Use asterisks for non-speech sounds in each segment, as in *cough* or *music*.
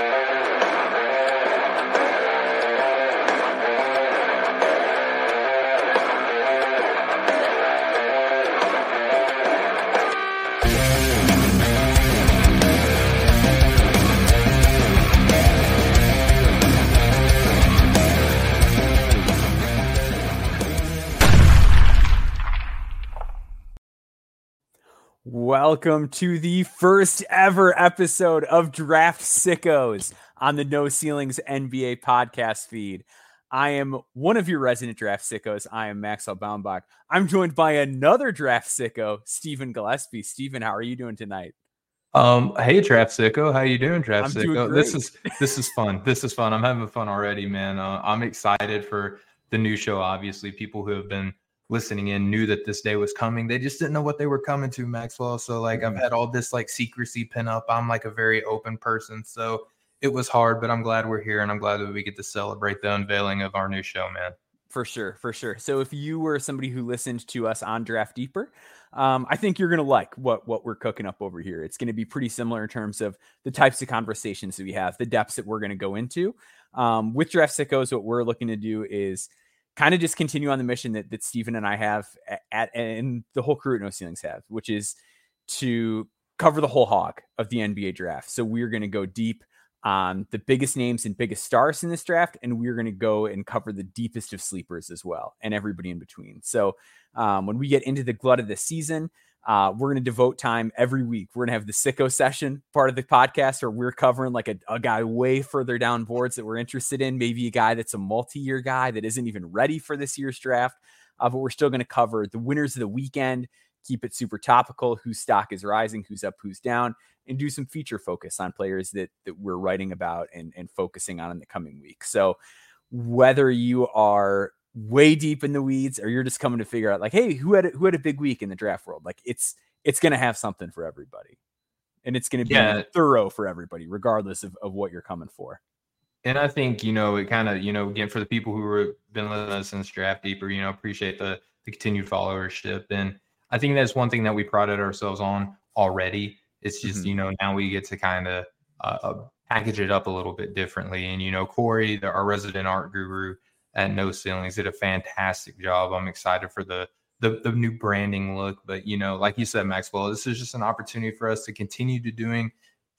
Thank you. Welcome to the first ever episode of Draft Sickos on the No Ceilings NBA podcast feed. I am one of your resident draft sickos. I am Maxwell Baumbach. I'm joined by another draft sicko, Stephen Gillaspie. Stephen, how are you doing tonight? Um, hey draft sicko, how you doing, draft I'm doing sicko? This is this is fun. This is fun. I'm having fun already, man. Uh, I'm excited for the new show. Obviously, people who have been listening in knew that this day was coming. They just didn't know what they were coming to, Maxwell. So like I've had all this like secrecy pin up. I'm like a very open person, so it was hard, but I'm glad we're here and I'm glad that we get to celebrate the unveiling of our new show, man. For sure, for sure. So if you were somebody who listened to us on Draft Deeper, um, I think you're gonna like what what we're cooking up over here. It's gonna be pretty similar in terms of the types of conversations that we have, the depths that we're gonna go into. Um, with Draft Sickos, what we're looking to do is kind of just continue on the mission that that Stephen and I have at, at and the whole crew at No Ceilings have, which is to cover the whole hog of the NBA draft. So we're going to go deep on the biggest names and biggest stars in this draft, and we're going to go and cover the deepest of sleepers as well, and everybody in between. So um, when we get into the glut of the season, uh, we're going to devote time every week. We're going to have the sicko session part of the podcast where we're covering like a, a guy way further down boards that we're interested in, maybe a guy that's a multi year guy that isn't even ready for this year's draft. Uh, but we're still going to cover the winners of the weekend, keep it super topical, whose stock is rising, who's up, who's down, and do some feature focus on players that, that we're writing about and, and focusing on in the coming week. So whether you are way deep in the weeds or you're just coming to figure out like hey who had a, who had a big week in the draft world like it's it's going to have something for everybody and it's going to be Yeah. thorough for everybody regardless of, of what you're coming for And I think, you know, it kind of, you know, again, for the people who have been listening to us since draft deeper, you know, appreciate the, the continued followership. And I think that's one thing that we prided ourselves on already. It's just, Mhm. you know, now we get to kind of uh, uh, package it up a little bit differently. And, you know, Corey, the, our resident art guru at No Ceilings, did a fantastic job. I'm excited for the, the, the new branding look. But, you know, like you said, Maxwell, this is just an opportunity for us to continue to doing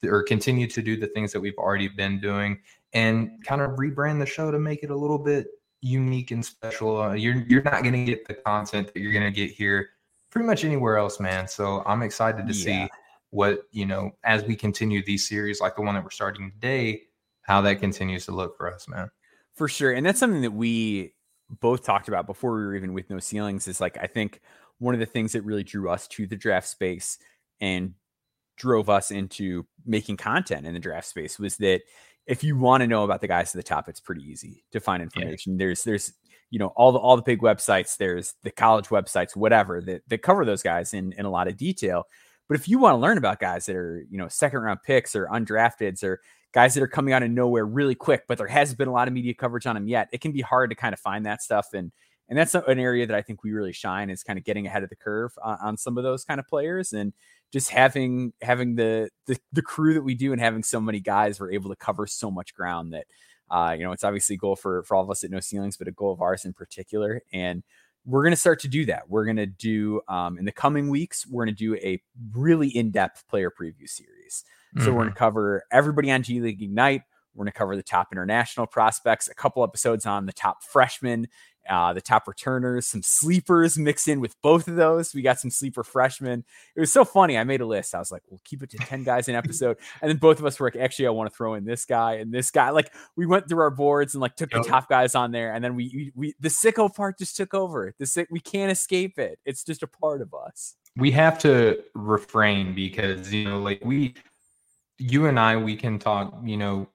or continue to do the things that we've already been doing and kind of rebrand the show to make it a little bit unique and special. Uh, you're you're not going to get the content that you're going to get here pretty much anywhere else, man. So I'm excited to Yeah. see what you know as we continue these series, like the one that we're starting today, how that continues to look for us, man. For sure and that's something that we both talked about before we were even with no ceilings is like i think one of the things that really drew us to the draft space and drove us into making content in the draft space was that if you want to know about the guys at the top it's pretty easy to find information. There's there's you know all the all the big websites there's the college websites whatever that, that cover those guys in in a lot of detail. But if you want to learn about guys that are you know second round picks or undrafteds or guys that are coming out of nowhere really quick, but there hasn't been a lot of media coverage on them yet. It can be hard to kind of find that stuff, and and that's an area that I think we really shine is kind of getting ahead of the curve on, on some of those kind of players, and just having having the, the the crew that we do and having so many guys, we're able to cover so much ground that Uh, you know, it's obviously a goal for for all of us at No Ceilings, but a goal of ours in particular. And we're going to start to do that. We're going to do um, in the coming weeks. We're going to do a really in depth player preview series. So mm-hmm. we're going to cover everybody on G League Ignite. We're going to cover the top international prospects, a couple episodes on the top freshmen, uh, the top returners, some sleepers mixed in with both of those. We got some sleeper freshmen. It was so funny. I made a list. I was like, we'll keep it to 10 guys an episode. *laughs* and then both of us were like, actually, I want to throw in this guy and this guy. Like we went through our boards and like took yep. the top guys on there. And then we, we, we, the sicko part just took over. The sick, we can't escape it. It's just a part of us. We have to refrain because, you know, like we, you and I, we can talk, you know,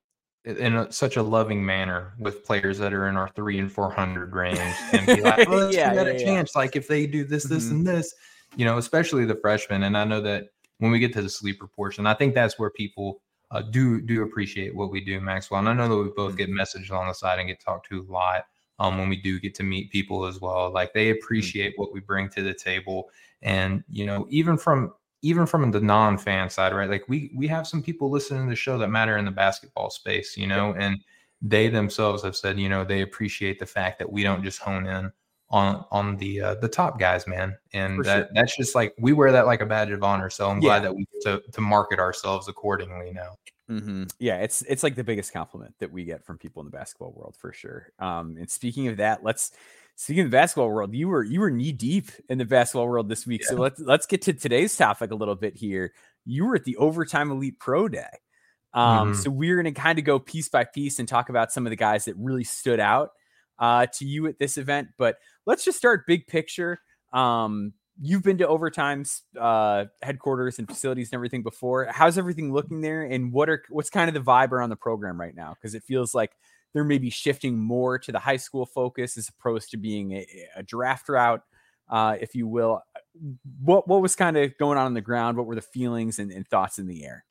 in a, such a loving manner with players that are in our three and four hundred range and be like, *laughs* well, yeah, got yeah, a chance. Like if they do this, this, mm-hmm. and this, you know, especially the freshmen. And I know that when we get to the sleeper portion, I think that's where people uh, do do appreciate what we do, Maxwell. And I know that we both mm-hmm. get messaged on the side and get talked to a lot um, when we do get to meet people as well. Like they mm-hmm. appreciate what we bring to the table, and you know, even from even from the non-fan side, right? Like we we have some people listening to the show that matter in the basketball space, you know, and they themselves have said, you know, they appreciate the fact that we don't just hone in on on the uh, the top guys, man, and that sure. that's just like we wear that like a badge of honor. So I'm yeah. glad that we to to market ourselves accordingly now. Mm-hmm. Yeah, it's it's like the biggest compliment that we get from people in the basketball world for sure. Um, and speaking of that, let's Speaking of the basketball world, you were you were knee deep in the basketball world this week. Yeah. So let's let's get to today's topic a little bit here. You were at the Overtime Elite Pro Day. Um, mm-hmm. So we're going to kind of go piece by piece and talk about some of the guys that really stood out uh, to you at this event. But let's just start big picture. Um, you've been to Overtime's uh, headquarters and facilities and everything before. How's everything looking there? And what are what's kind of the vibe around the program right now? Because it feels like they're maybe shifting more to the high school focus as opposed to being a, a draft route, uh, if you will. What what was kind of going on on the ground? What were the feelings and, and thoughts in the air?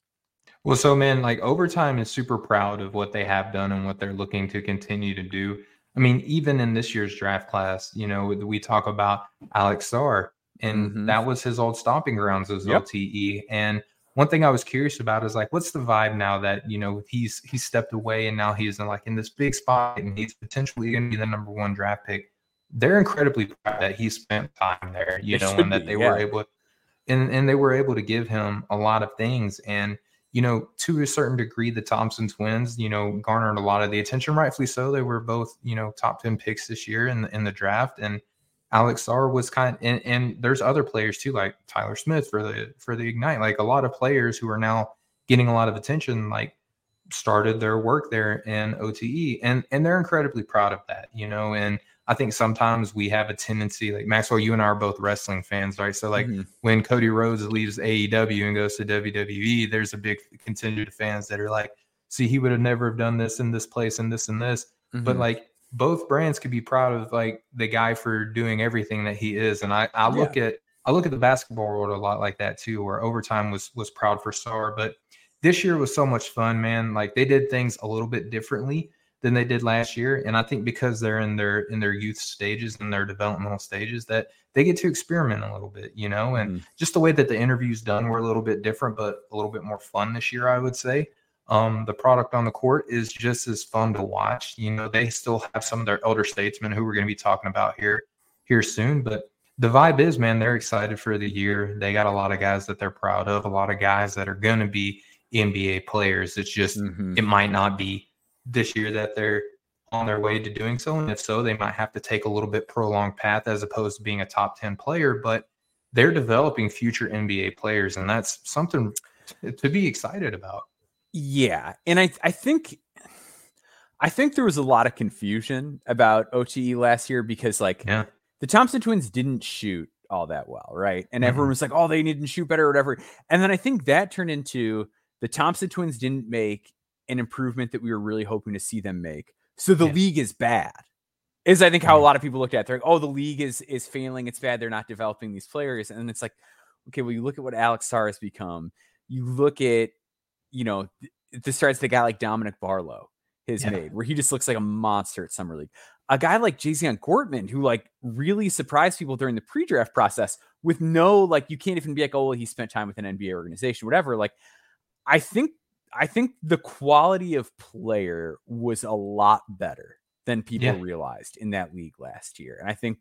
Well, so man, like overtime is super proud of what they have done and what they're looking to continue to do. I mean, even in this year's draft class, you know, we talk about Alex Sarr, and mm-hmm. that was his old stomping grounds as yep. OTE. And one thing I was curious about is like, what's the vibe now that you know he's he's stepped away and now he's in like in this big spot and he's potentially going to be the number one draft pick. They're incredibly proud that he spent time there, you know, and that they yeah. were able, and and they were able to give him a lot of things. And you know, to a certain degree, the Thompson twins, you know, garnered a lot of the attention, rightfully so. They were both, you know, top ten picks this year in the, in the draft, and Alex Sarr was kind of, and, and there's other players too, like Tyler Smith for the for the Ignite. Like a lot of players who are now getting a lot of attention, like started their work there in OTE, and and they're incredibly proud of that, you know. And I think sometimes we have a tendency, like Maxwell, you and I are both wrestling fans, right? So like mm-hmm. when Cody Rhodes leaves AEW and goes to WWE, there's a big contingent of fans that are like, see, he would have never have done this in this place and this and this. Mm-hmm. But like both brands could be proud of like the guy for doing everything that he is. And I, I look yeah. at I look at the basketball world a lot like that too, where overtime was was proud for Sarr. But this year was so much fun, man. Like they did things a little bit differently than they did last year. And I think because they're in their in their youth stages and their developmental stages that they get to experiment a little bit, you know, and mm. just the way that the interviews done were a little bit different, but a little bit more fun this year, I would say. Um, the product on the court is just as fun to watch. You know, they still have some of their elder statesmen who we're going to be talking about here here soon, but the vibe is, man, they're excited for the year. They got a lot of guys that they're proud of, a lot of guys that are going to be NBA players. It's just mm-hmm. it might not be this year that they're on their way to doing so, and if so, they might have to take a little bit prolonged path as opposed to being a top ten player. But they're developing future NBA players, and that's something to be excited about. Yeah, and I I think I think there was a lot of confusion about OTE last year because like yeah. the Thompson twins didn't shoot all that well, right? And mm-hmm. everyone was like, "Oh, they need to shoot better or whatever." And then I think that turned into the Thompson twins didn't make an improvement that we were really hoping to see them make. So the yeah. league is bad. Is I think how a mm-hmm. lot of people looked at it. They're like, "Oh, the league is is failing. It's bad. They're not developing these players." And it's like, okay, well, you look at what Alex Sarr has become. You look at you know, this starts the guy like Dominic Barlow has yeah. made, where he just looks like a monster at summer league. A guy like Jazian Gortman, who like really surprised people during the pre-draft process with no like, you can't even be like, oh, well, he spent time with an NBA organization, whatever. Like, I think I think the quality of player was a lot better than people yeah. realized in that league last year. And I think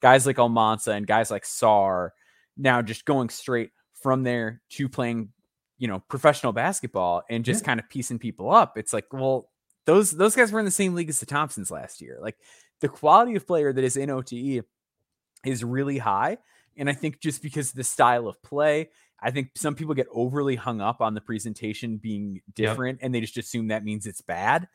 guys like Almansa and guys like Sarr now just going straight from there to playing, you know, professional basketball and just yeah. kind of piecing people up. It's like, well, those those guys were in the same league as the Thompsons last year. Like the quality of player that is in OTE is really high. And I think just because the style of play, I think some people get overly hung up on the presentation being different yep. and they just assume that means it's bad.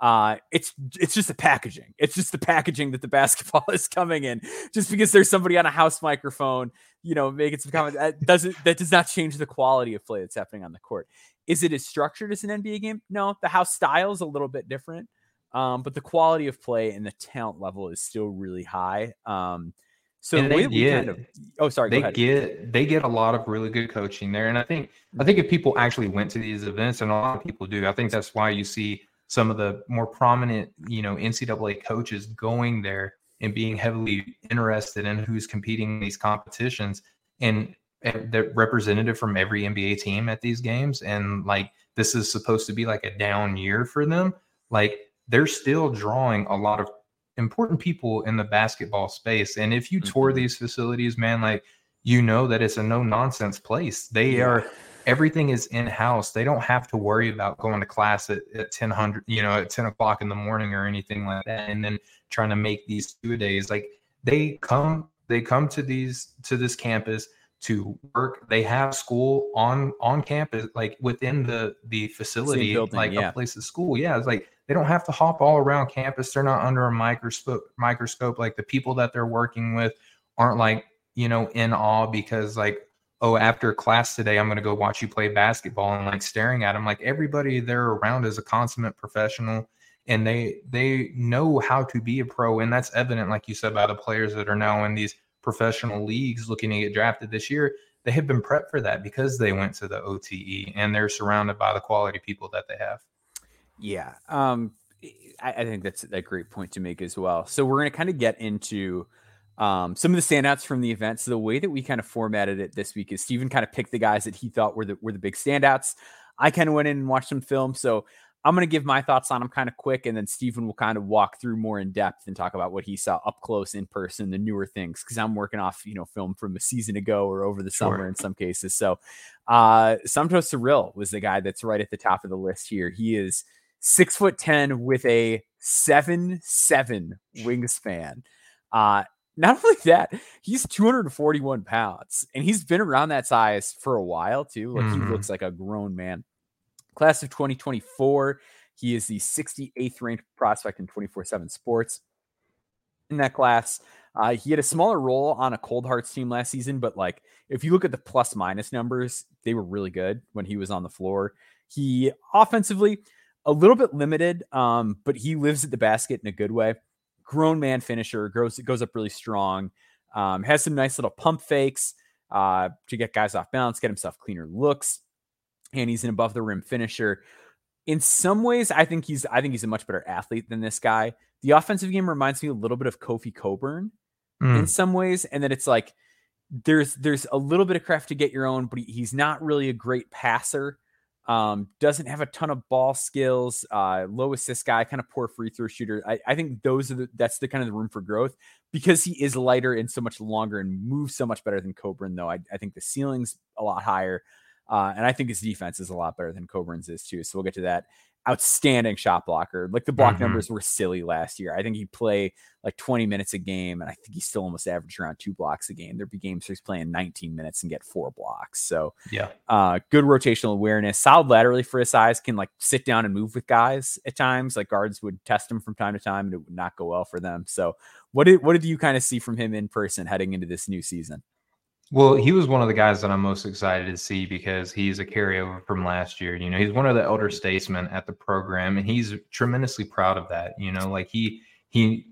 Uh, it's it's just the packaging. It's just the packaging that the basketball *laughs* is coming in. Just because there's somebody on a house microphone, you know, making some comments that doesn't that does not change the quality of play that's happening on the court. Is it as structured as an NBA game? No, the house style is a little bit different, um, but the quality of play and the talent level is still really high. Um, so and they get, kind of, oh, sorry, they get they get a lot of really good coaching there, and I think I think if people actually went to these events, and a lot of people do, I think that's why you see some of the more prominent, you know, NCAA coaches going there and being heavily interested in who's competing in these competitions, and they're representative from every NBA team at these games, and like this is supposed to be like a down year for them, like they're still drawing a lot of important people in the basketball space. And if you mm-hmm. tour these facilities, man, like you know that it's a no nonsense place. They are everything is in house. They don't have to worry about going to class at, at 10 hundred, you know, at 10 o'clock in the morning or anything like that. And then trying to make these two days. Like they come, they come to these to this campus to work. They have school on on campus, like within the the facility, building, like yeah. a place of school. Yeah, it's like they don't have to hop all around campus. They're not under a microscope. Microscope, like the people that they're working with aren't like you know in awe because like oh after class today I'm going to go watch you play basketball and like staring at them. Like everybody they're around is a consummate professional and they they know how to be a pro and that's evident like you said by the players that are now in these professional leagues looking to get drafted this year they have been prepped for that because they went to the OTE and they're surrounded by the quality people that they have. Yeah. Um, I, I, think that's a great point to make as well. So we're going to kind of get into um, some of the standouts from the event. So the way that we kind of formatted it this week is Stephen kind of picked the guys that he thought were the were the big standouts. I kind of went in and watched some film. So I'm going to give my thoughts on them kind of quick, and then Stephen will kind of walk through more in depth and talk about what he saw up close in person, the newer things, because I'm working off you know film from a season ago or over the summer in some cases. So, uh, Somto Cyril was the guy that's right at the top of the list here. He is six foot ten with a seven seven wingspan. Uh, not only that, he's 241 pounds, and he's been around that size for a while too. Like mm-hmm. he looks like a grown man. Class of 2024, he is the 68th ranked prospect in 24/7 Sports. In that class, uh, he had a smaller role on a Cold Hearts team last season, but like if you look at the plus minus numbers, they were really good when he was on the floor. He offensively a little bit limited, um, but he lives at the basket in a good way. Grown man finisher, goes goes up really strong. Um, has some nice little pump fakes uh, to get guys off balance, get himself cleaner looks, and he's an above the rim finisher. In some ways, I think he's I think he's a much better athlete than this guy. The offensive game reminds me a little bit of Kofi Cockburn mm. in some ways, and that it's like there's there's a little bit of craft to get your own, but he's not really a great passer. Um, doesn't have a ton of ball skills. Uh, low assist guy, kind of poor free throw shooter. I, I think those are the, that's the kind of the room for growth because he is lighter and so much longer and moves so much better than Cockburn. Though I, I think the ceiling's a lot higher, uh, and I think his defense is a lot better than Cockburn's is too. So we'll get to that outstanding shot blocker. Like the block mm-hmm. numbers were silly last year. I think he play like 20 minutes a game, and I think he still almost averaged around two blocks a game. There'd be games where he's playing 19 minutes and get four blocks. So yeah, uh, good rotational awareness, solid laterally for his size, can like sit down and move with guys at times. Like guards would test him from time to time, and it would not go well for them. So what did what did you kind of see from him in person heading into this new season? Well, he was one of the guys that I'm most excited to see because he's a carryover from last year. You know, he's one of the elder statesmen at the program, and he's tremendously proud of that. You know, like he he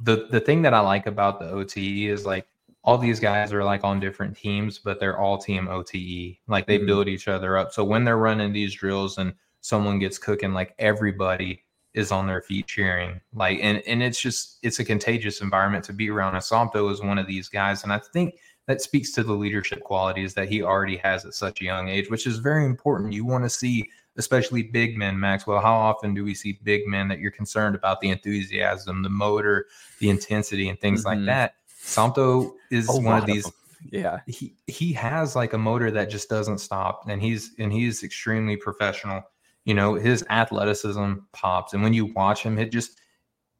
the the thing that I like about the OTE is like all these guys are like on different teams, but they're all team OTE. Like they mm-hmm. build each other up. So when they're running these drills and someone gets cooking, like everybody is on their feet cheering. Like and and it's just it's a contagious environment to be around. Assumpto is one of these guys, and I think that speaks to the leadership qualities that he already has at such a young age, which is very important. You want to see especially big men, Maxwell. How often do we see big men that you're concerned about the enthusiasm, the motor, the intensity, and things mm-hmm. like that? Somto is one of these. Of yeah, he he has like a motor that just doesn't stop, and he's and he's extremely professional. You know, his athleticism pops, and when you watch him, it just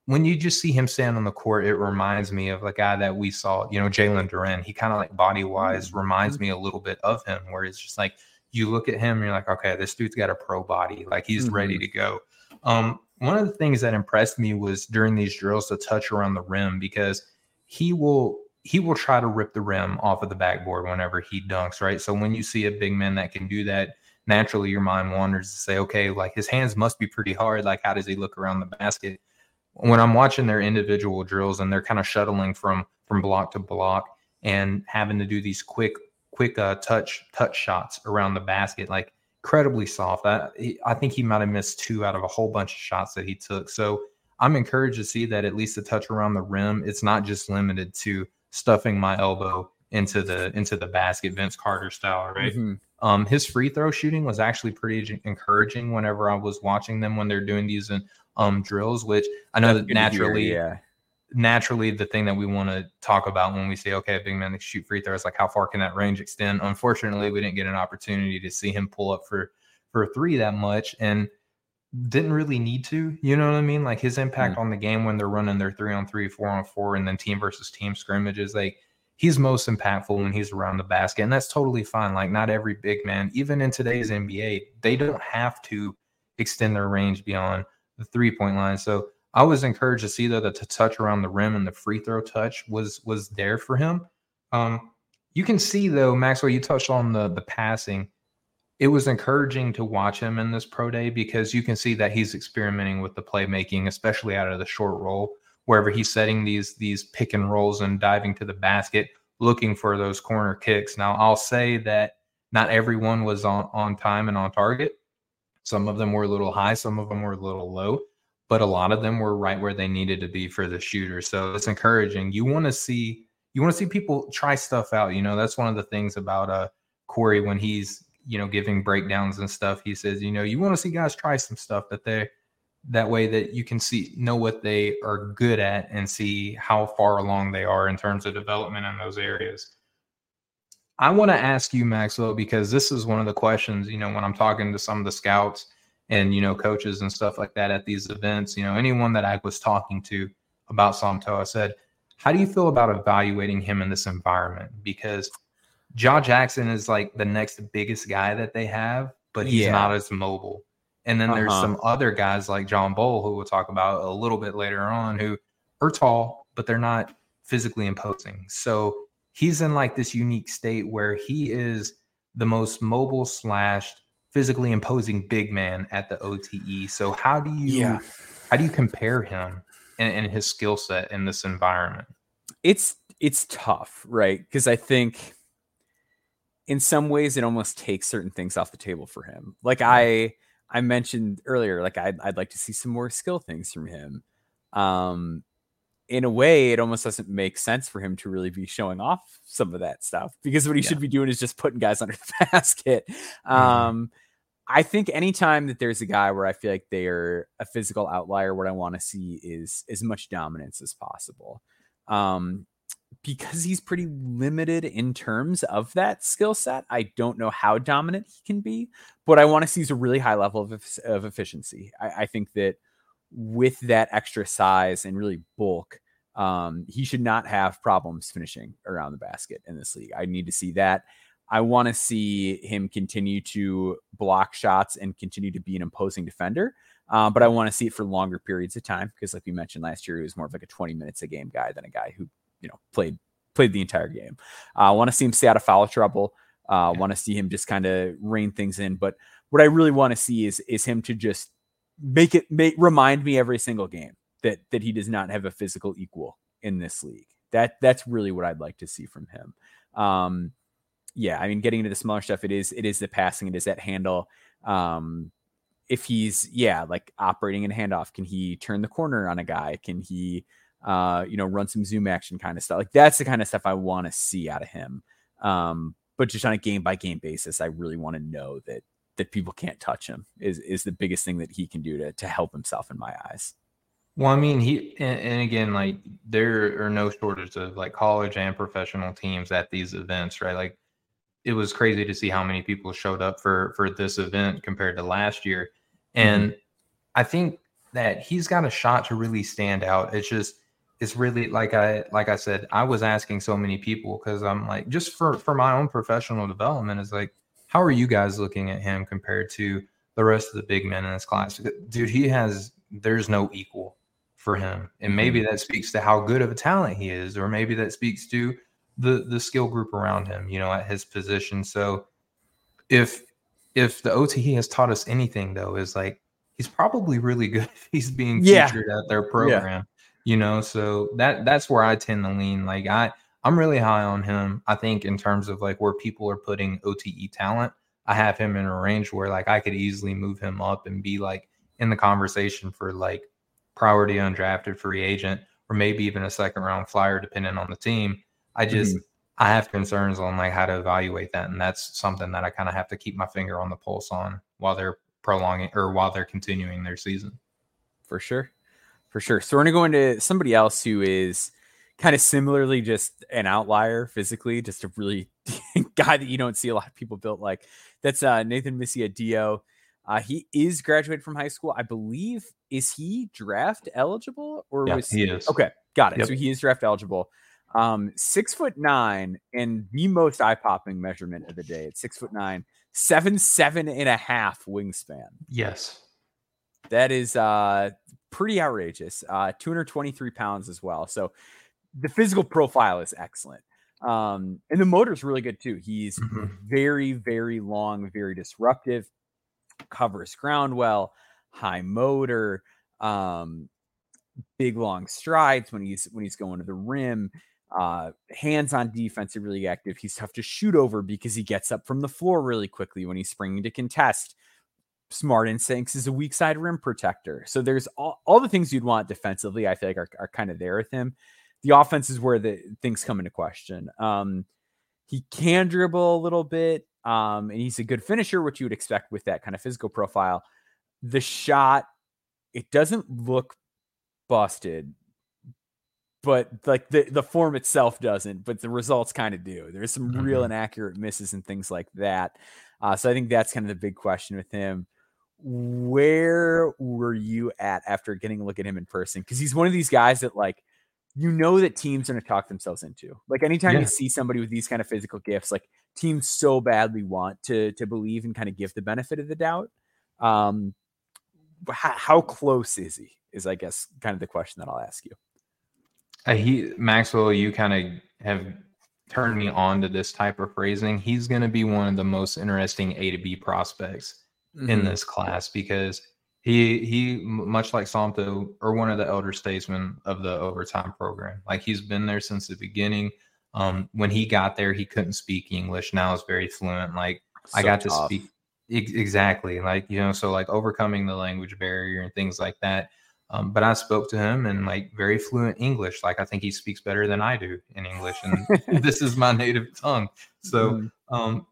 when you just see him stand on the court, it reminds me of the guy that we saw, you know, Jalen Duren. He kind of like body wise mm-hmm. reminds me a little bit of him, where it's just like you look at him and you're like, okay, this dude's got a pro body, like he's mm-hmm. ready to go. Um, one of the things that impressed me was during these drills to touch around the rim because he will he will try to rip the rim off of the backboard whenever he dunks, right? So when you see a big man that can do that, naturally your mind wanders to say, okay, like his hands must be pretty hard. Like, how does he look around the basket? When I'm watching their individual drills and they're kind of shuttling from from block to block and having to do these quick quick uh, touch touch shots around the basket, like incredibly soft. I I think he might have missed two out of a whole bunch of shots that he took. So I'm encouraged to see that at least the touch around the rim, it's not just limited to stuffing my elbow into the into the basket, Vince Carter style, right? Mm-hmm. Um, his free throw shooting was actually pretty encouraging whenever I was watching them when they're doing these um drills, which I know That's that naturally, yeah naturally the thing that we want to talk about when we say, okay, big man shoot free throws, like how far can that range extend? Unfortunately, we didn't get an opportunity to see him pull up for for three that much, and didn't really need to. You know what I mean? Like his impact mm-hmm. on the game when they're running their three on three, four on four, and then team versus team scrimmages, like he's most impactful when he's around the basket, and that's totally fine. Like not every big man, even in today's NBA, they don't have to extend their range beyond the three point line. So I was encouraged to see though that the touch around the rim and the free throw touch was was there for him. Um, you can see though, Maxwell, you touched on the the passing. It was encouraging to watch him in this pro day because you can see that he's experimenting with the playmaking, especially out of the short roll, wherever he's setting these these pick and rolls and diving to the basket, looking for those corner kicks. Now, I'll say that not everyone was on on time and on target. Some of them were a little high, some of them were a little low but a lot of them were right where they needed to be for the shooter. So it's encouraging. You want to see you want to see people try stuff out. You know, that's one of the things about uh Corey when he's you know giving breakdowns and stuff. He says, you know, you want to see guys try some stuff that they that way that you can see know what they are good at and see how far along they are in terms of development in those areas. I want to ask you, Maxwell, because this is one of the questions, you know, when I'm talking to some of the scouts and you know coaches and stuff like that at these events you know anyone that i was talking to about somto i said how do you feel about evaluating him in this environment because Jah jackson is like the next biggest guy that they have but he's yeah. not as mobile and then uh-huh. there's some other guys like Johl Bol who we'll talk about a little bit later on who are tall but they're not physically imposing so he's in like this unique state where he is the most mobile slash physically imposing big man at the OTE. So how do you yeah. how do you compare him and, and his skill set in this environment? It's it's tough, right? Because I think in some ways it almost takes certain things off the table for him. Like I I mentioned earlier, like I'd, I'd like to see some more skill things from him. Um, in a way, it almost doesn't make sense for him to really be showing off some of that stuff because what he yeah. should be doing is just putting guys *laughs* under the basket. Mm-hmm. Um, I think anytime that there's a guy where I feel like they're a physical outlier, what I want to see is as much dominance as possible. Um, because he's pretty limited in terms of that skill set. I don't know how dominant he can be, but I want to see is a really high level of, of efficiency. I, I, think that with that extra size and really bulk, um, he should not have problems finishing around the basket in this league. I need to see that. I want to see him continue to block shots and continue to be an imposing defender. Um, but I want to see it for longer periods of time because, like we mentioned last year, he was more of like a 20 minutes a game guy than a guy who, you know, played played the entire game. Uh, I want to see him stay out of foul trouble. Uh, yeah. Want to see him just kind of rein things in. But what I really want to see is is him to just make it make remind me every single game that that he does not have a physical equal in this league. That that's really what I'd like to see from him. Um, yeah, I mean, getting into the smaller stuff, it is it is the passing, it is that handle. Um, if he's yeah, like operating in handoff, can he turn the corner on a guy? Can he uh, you know, run some zoom action kind of stuff? Like that's the kind of stuff I want to see out of him. Um, but just on a game by game basis, I really want to know that that people can't touch him is is the biggest thing that he can do to to help himself in my eyes. Well, I mean, he and, and, again, like there are no shortage of like college and professional teams at these events, right? Like it was crazy to see how many people showed up for for this event compared to last year, and mm-hmm. I think that he's got a shot to really stand out. It's just it's really like I like I said, I was asking so many people because I'm like just for for my own professional development is like, how are you guys looking at him compared to the rest of the big men in this class? Dude, he has there's no equal for him. And maybe mm-hmm. that speaks to how good of a talent he is, or maybe that speaks to the the skill group around him, you know, at his position. So if if the OTE has taught us anything though, is like he's probably really good *laughs* if he's being yeah. featured at their program. Yeah. You know, so that that's where I tend to lean. Like I I'm really high on him. I think in terms of like where people are putting OTE talent, I have him in a range where like I could easily move him up and be like in the conversation for like priority undrafted free agent or maybe even a second round flyer depending on the team. I just mm-hmm. I have concerns on like how to evaluate that, and that's something that I kind of have to keep my finger on the pulse on while they're prolonging or while they're continuing their season. For sure, for sure. So we're gonna go into somebody else who is kind of similarly just an outlier physically, just a really *laughs* guy that you don't see a lot of people built like. That's uh, Nathan Missia-Dio. Uh, he is graduated from high school, I believe. Is he draft eligible or yeah, was he is? Okay, got it. Yep. So he is draft eligible. Um, six foot nine and the most eye popping measurement of the day. It's six foot nine, seven, seven and a half wingspan. Yes. That is uh pretty outrageous. Uh 223 pounds as well. So the physical profile is excellent. Um, and the motor is really good too. He's mm-hmm. very, very long, very disruptive covers ground well, high motor, um, big long strides when he's when he's going to the rim. Uh, hands on defense, are really active. He's tough to shoot over because he gets up from the floor really quickly when he's springing to contest. Smart instincts is a weak side rim protector. So there's all, all the things you'd want defensively, I feel like are, are kind of there with him. The offense is where the things come into question. Um, he can dribble a little bit. Um, and he's a good finisher, which you would expect with that kind of physical profile. The shot, it doesn't look busted, but like the, the form itself doesn't, but the results kind of do. There's some mm-hmm. real inaccurate misses and things like that. Uh, so I think that's kind of the big question with him. Where were you at after getting a look at him in person? Because he's one of these guys that like you know that teams are going to talk themselves into. Like anytime yeah. you see somebody with these kind of physical gifts, like teams so badly want to to believe and kind of give the benefit of the doubt. Um, how, how close is he? Is I guess kind of the question that I'll ask you. Uh, he Maxwell, you kind of have turned me on to this type of phrasing. He's going to be one of the most interesting A to B prospects mm-hmm. in this class because he he much like Somto or one of the elder statesmen of the overtime program. Like he's been there since the beginning. Um, when he got there, he couldn't speak English. Now is very fluent. Like so I got tough. to speak ex- exactly. Like you know, so like overcoming the language barrier and things like that. Um, but I spoke to him in like very fluent English. Like I think he speaks better than I do in English, and *laughs* this is my native tongue. So, mm-hmm. um,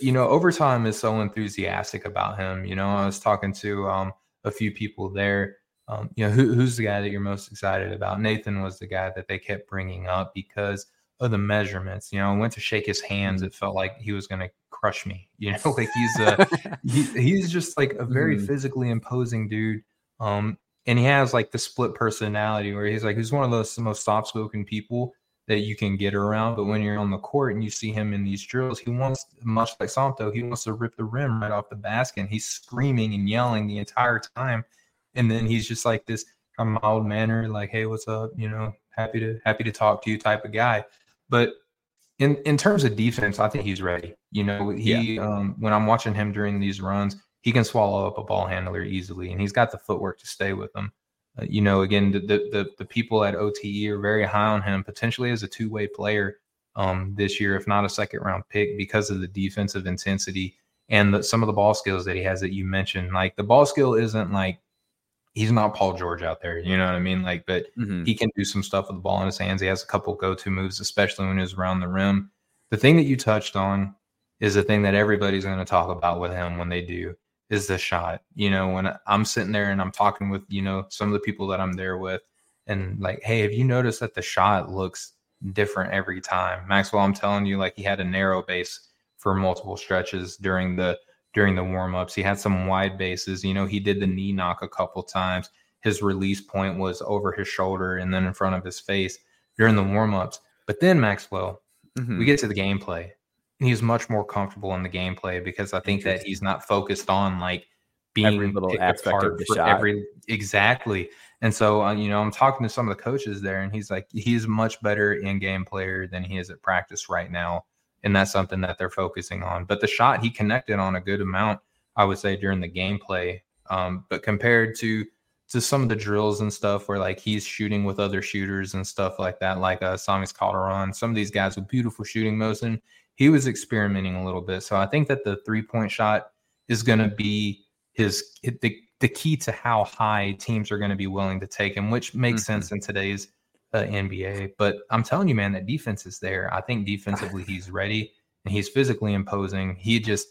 you know, overtime is so enthusiastic about him. You know, I was talking to um, a few people there. Um, you know, who, who's the guy that you're most excited about? Nathan was the guy that they kept bringing up because of the measurements. You know, I went to shake his hands. It felt like he was going to crush me. *laughs* You know, like he's a he, *laughs* he's just like a very mm. physically imposing dude. Um, and he has like the split personality where he's like he's one of those most soft spoken people that you can get around. But when you're on the court and you see him in these drills, he wants, much like Somto, he wants to rip the rim right off the basket. And he's screaming and yelling the entire time. And then he's just like this kind of mild manner, like, hey, what's up? You know, happy to happy to talk to you type of guy. But in in terms of defense, I think he's ready. You know, he yeah. um, when I'm watching him during these runs, he can swallow up a ball handler easily, and he's got the footwork to stay with them. Uh, you know, again, the, the the people at OTE are very high on him, potentially as a two way player um, this year, if not a second round pick, because of the defensive intensity and the, some of the ball skills that he has that you mentioned. Like the ball skill isn't like he's not Paul George out there, you know what I mean? Like, but mm-hmm. he can do some stuff with the ball in his hands. He has a couple go to moves, especially when he's around the rim. The thing that you touched on is the thing that everybody's going to talk about with him when they do is the shot. You know, when I'm sitting there and I'm talking with, you know, some of the people that I'm there with and like, hey, have you noticed that the shot looks different every time? Maxwell, I'm telling you, like he had a narrow base for multiple stretches during the during the warm-ups. He had some wide bases. You know, he did the knee knock a couple times. His release point was over his shoulder and then in front of his face during the warm-ups. But then Maxwell, mm-hmm. we get to the gameplay he's much more comfortable in the gameplay because I think that he's not focused on like being every little aspect of the shot. Every exactly. And so, uh, you know, I'm talking to some of the coaches there, and he's like, he's much better in game player than he is at practice right now, and that's something that they're focusing on. But the shot he connected on a good amount, I would say, during the gameplay. Um, but compared to to some of the drills and stuff where like he's shooting with other shooters and stuff like that, like uh, Samis Calderon, some of these guys with beautiful shooting motion, he was experimenting a little bit. So I think that the three point shot is going to be his the, the key to how high teams are going to be willing to take him, which makes mm-hmm. sense in today's uh, NBA. But I'm telling you, man, that defense is there. I think defensively *laughs* he's ready and he's physically imposing. He just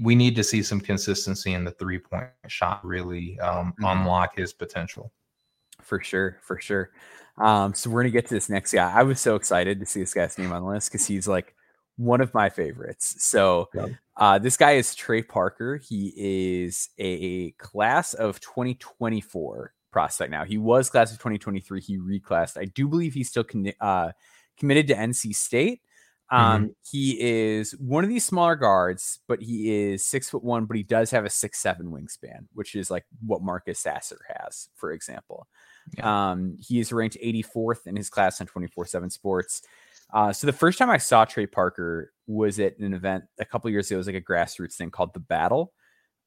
we need to see some consistency in the three point shot really um, mm-hmm. unlock his potential. For sure, for sure. Um, so we're gonna get to this next guy. I was so excited to see this guy's name on the list because he's like one of my favorites. So yeah. uh, this guy is Trey Parker. He is a class of 2024 prospect now. He was class of 2023. He reclassed. I do believe he's still con- uh, committed to NC State. Um, mm-hmm. He is one of these smaller guards, but he is six foot one, but he does have a six seven wingspan, which is like what Marcus Sasser has, for example. Yeah. Um, he is ranked 84th in his class on 24 7 sports. Uh, so the first time I saw Trey Parker was at an event a couple years ago. It was like a grassroots thing called the Battle.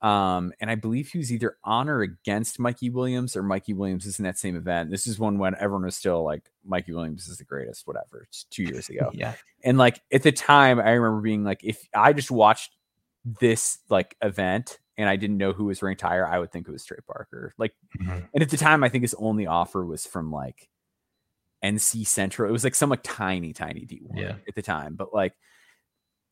Um, and I believe he was either on or against Mikey Williams or Mikey Williams is in that same event. This is one when everyone was still like Mikey Williams is the greatest, whatever. It's two years *laughs* ago. yeah. And like at the time, I remember being like, if I just watched this like event and I didn't know who was ranked higher, I would think it was Trey Parker. Like, mm-hmm. and at the time, I think his only offer was from like NC Central. It was like some like tiny, tiny D1 yeah. at the time, but like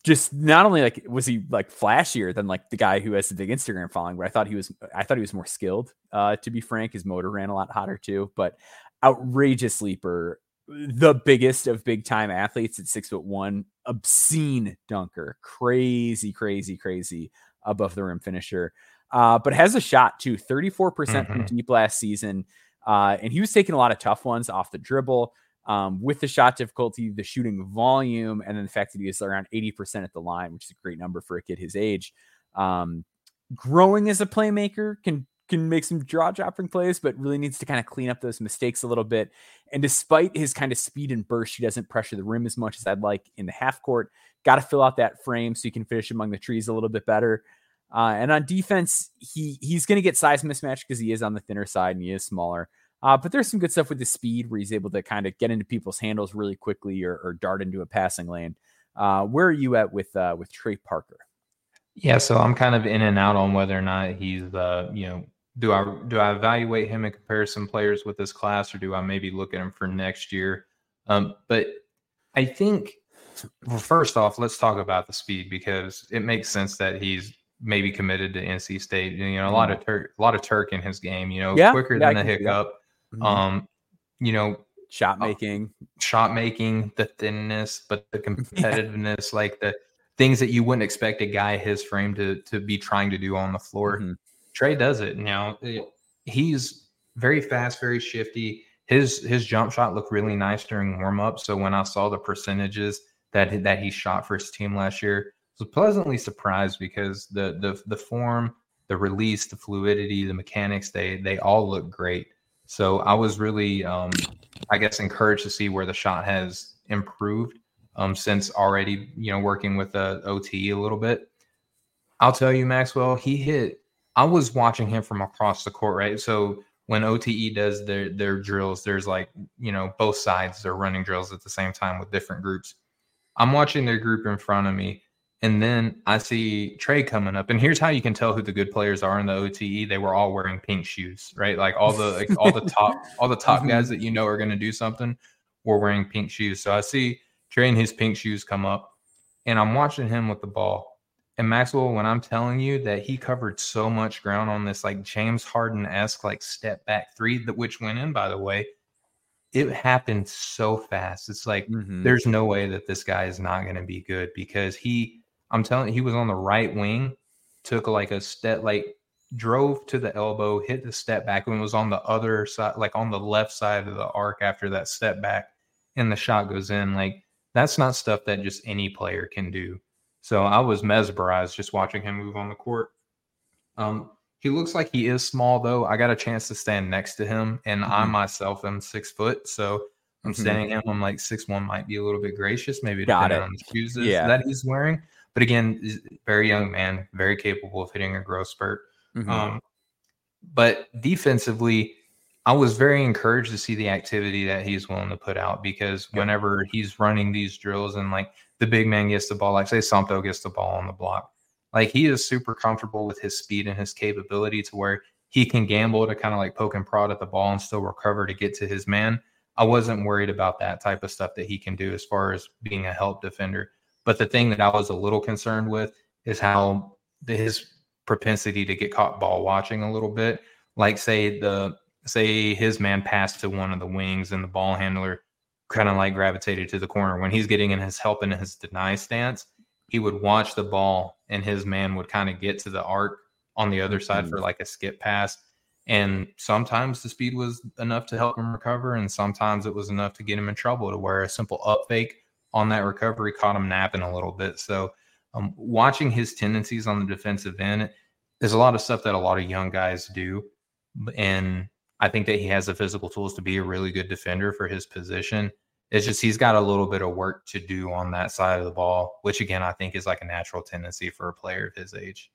just not only like was he like flashier than like the guy who has the big Instagram following, but I thought he was I thought he was more skilled. Uh, to be frank, his motor ran a lot hotter too, but outrageous leaper, the biggest of big time athletes at six foot one, obscene dunker, crazy, crazy, crazy above the rim finisher. Uh, but has a shot too, 34% mm-hmm. from deep last season. Uh, and he was taking a lot of tough ones off the dribble um, with the shot difficulty, the shooting volume, and then the fact that he was around 80% at the line, which is a great number for a kid his age. Um, growing as a playmaker can can make some draw dropping plays, but really needs to kind of clean up those mistakes a little bit. And despite his kind of speed and burst, he doesn't pressure the rim as much as I'd like in the half court. Got to fill out that frame so you can finish among the trees a little bit better. Uh, and on defense, he he's going to get size mismatch because he is on the thinner side and he is smaller. Uh, but there's some good stuff with the speed where he's able to kind of get into people's handles really quickly or, or dart into a passing lane. Uh, where are you at with uh, with Trey Parker? Yeah, so I'm kind of in and out on whether or not he's uh, you know do I do I evaluate him and compare some players with this class or do I maybe look at him for next year? Um, but I think well, first off, let's talk about the speed because it makes sense that he's maybe committed to NC State. You know, a lot of mm-hmm. Turk, a lot of Turk in his game. You know, yeah, quicker yeah, than a hiccup. Mm-hmm. Um, you know, shot uh, making, uh, shot making, the thinness, but the *laughs* competitiveness, yeah. like the things that you wouldn't expect a guy his frame to to be trying to do on the floor. Mm-hmm. Trey does it now. It, he's very fast, very shifty. His his jump shot looked really nice during warm up. So when I saw the percentages that that he shot for his team last year, was pleasantly surprised because the the the form, the release, the fluidity, the mechanics, they they all look great. So I was really, um, I guess, encouraged to see where the shot has improved um, since already, you know, working with the OT a little bit. I'll tell you, Maxwell, he hit. I was watching him from across the court, right? So when OTE does their their drills, there's like you know both sides they're running drills at the same time with different groups. I'm watching their group in front of me, and then I see Trey coming up, and here's how you can tell who the good players are in the OTE. They were all wearing pink shoes, right? Like all the like all the *laughs* top all the top guys that you know are going to do something were wearing pink shoes. So I see Trey in his pink shoes come up, and I'm watching him with the ball. And Maxwell, when I'm telling you that he covered so much ground on this like James Harden esque like step back three, that which went in by the way, it happened so fast. It's like Mhm. there's no way that this guy is not going to be good because he, I'm telling you, he was on the right wing, took like a step, like drove to the elbow, hit the step back, and was on the other side, like on the left side of the arc after that step back, and the shot goes in. Like that's not stuff that just any player can do. So I was mesmerized just watching him move on the court. Um, he looks like he is small though. I got a chance to stand next to him, and I Mhm. myself am six foot, so I'm Mhm. standing him. I'm like six one, might be a little bit gracious, maybe Got depending it. on the shoes Yeah. that he's wearing. But again, very young man, very capable of hitting a growth spurt. Mhm. Um, but defensively, I was very encouraged to see the activity that he's willing to put out because whenever he's running these drills and like the big man gets the ball, like say Somto gets the ball on the block, like he is super comfortable with his speed and his capability to where he can gamble to kind of like poke and prod at the ball and still recover to get to his man. I wasn't worried about that type of stuff that he can do as far as being a help defender. But the thing that I was a little concerned with is how his propensity to get caught ball watching a little bit. Like say the say his man passed to one of the wings and the ball handler kind of like gravitated to the corner. When he's getting in his help in his deny stance he would watch the ball and his man would kind of get to the arc on the other side for mm. like a skip pass. And sometimes the speed was enough to help him recover and sometimes it was enough to get him in trouble to where a simple up fake on that recovery caught him napping a little bit so um, watching his tendencies on the defensive end there's a lot of stuff that a lot of young guys do and I think that he has the physical tools to be a really good defender for his position. It's just he's got a little bit of work to do on that side of the ball, which again I think is like a natural tendency for a player of his age.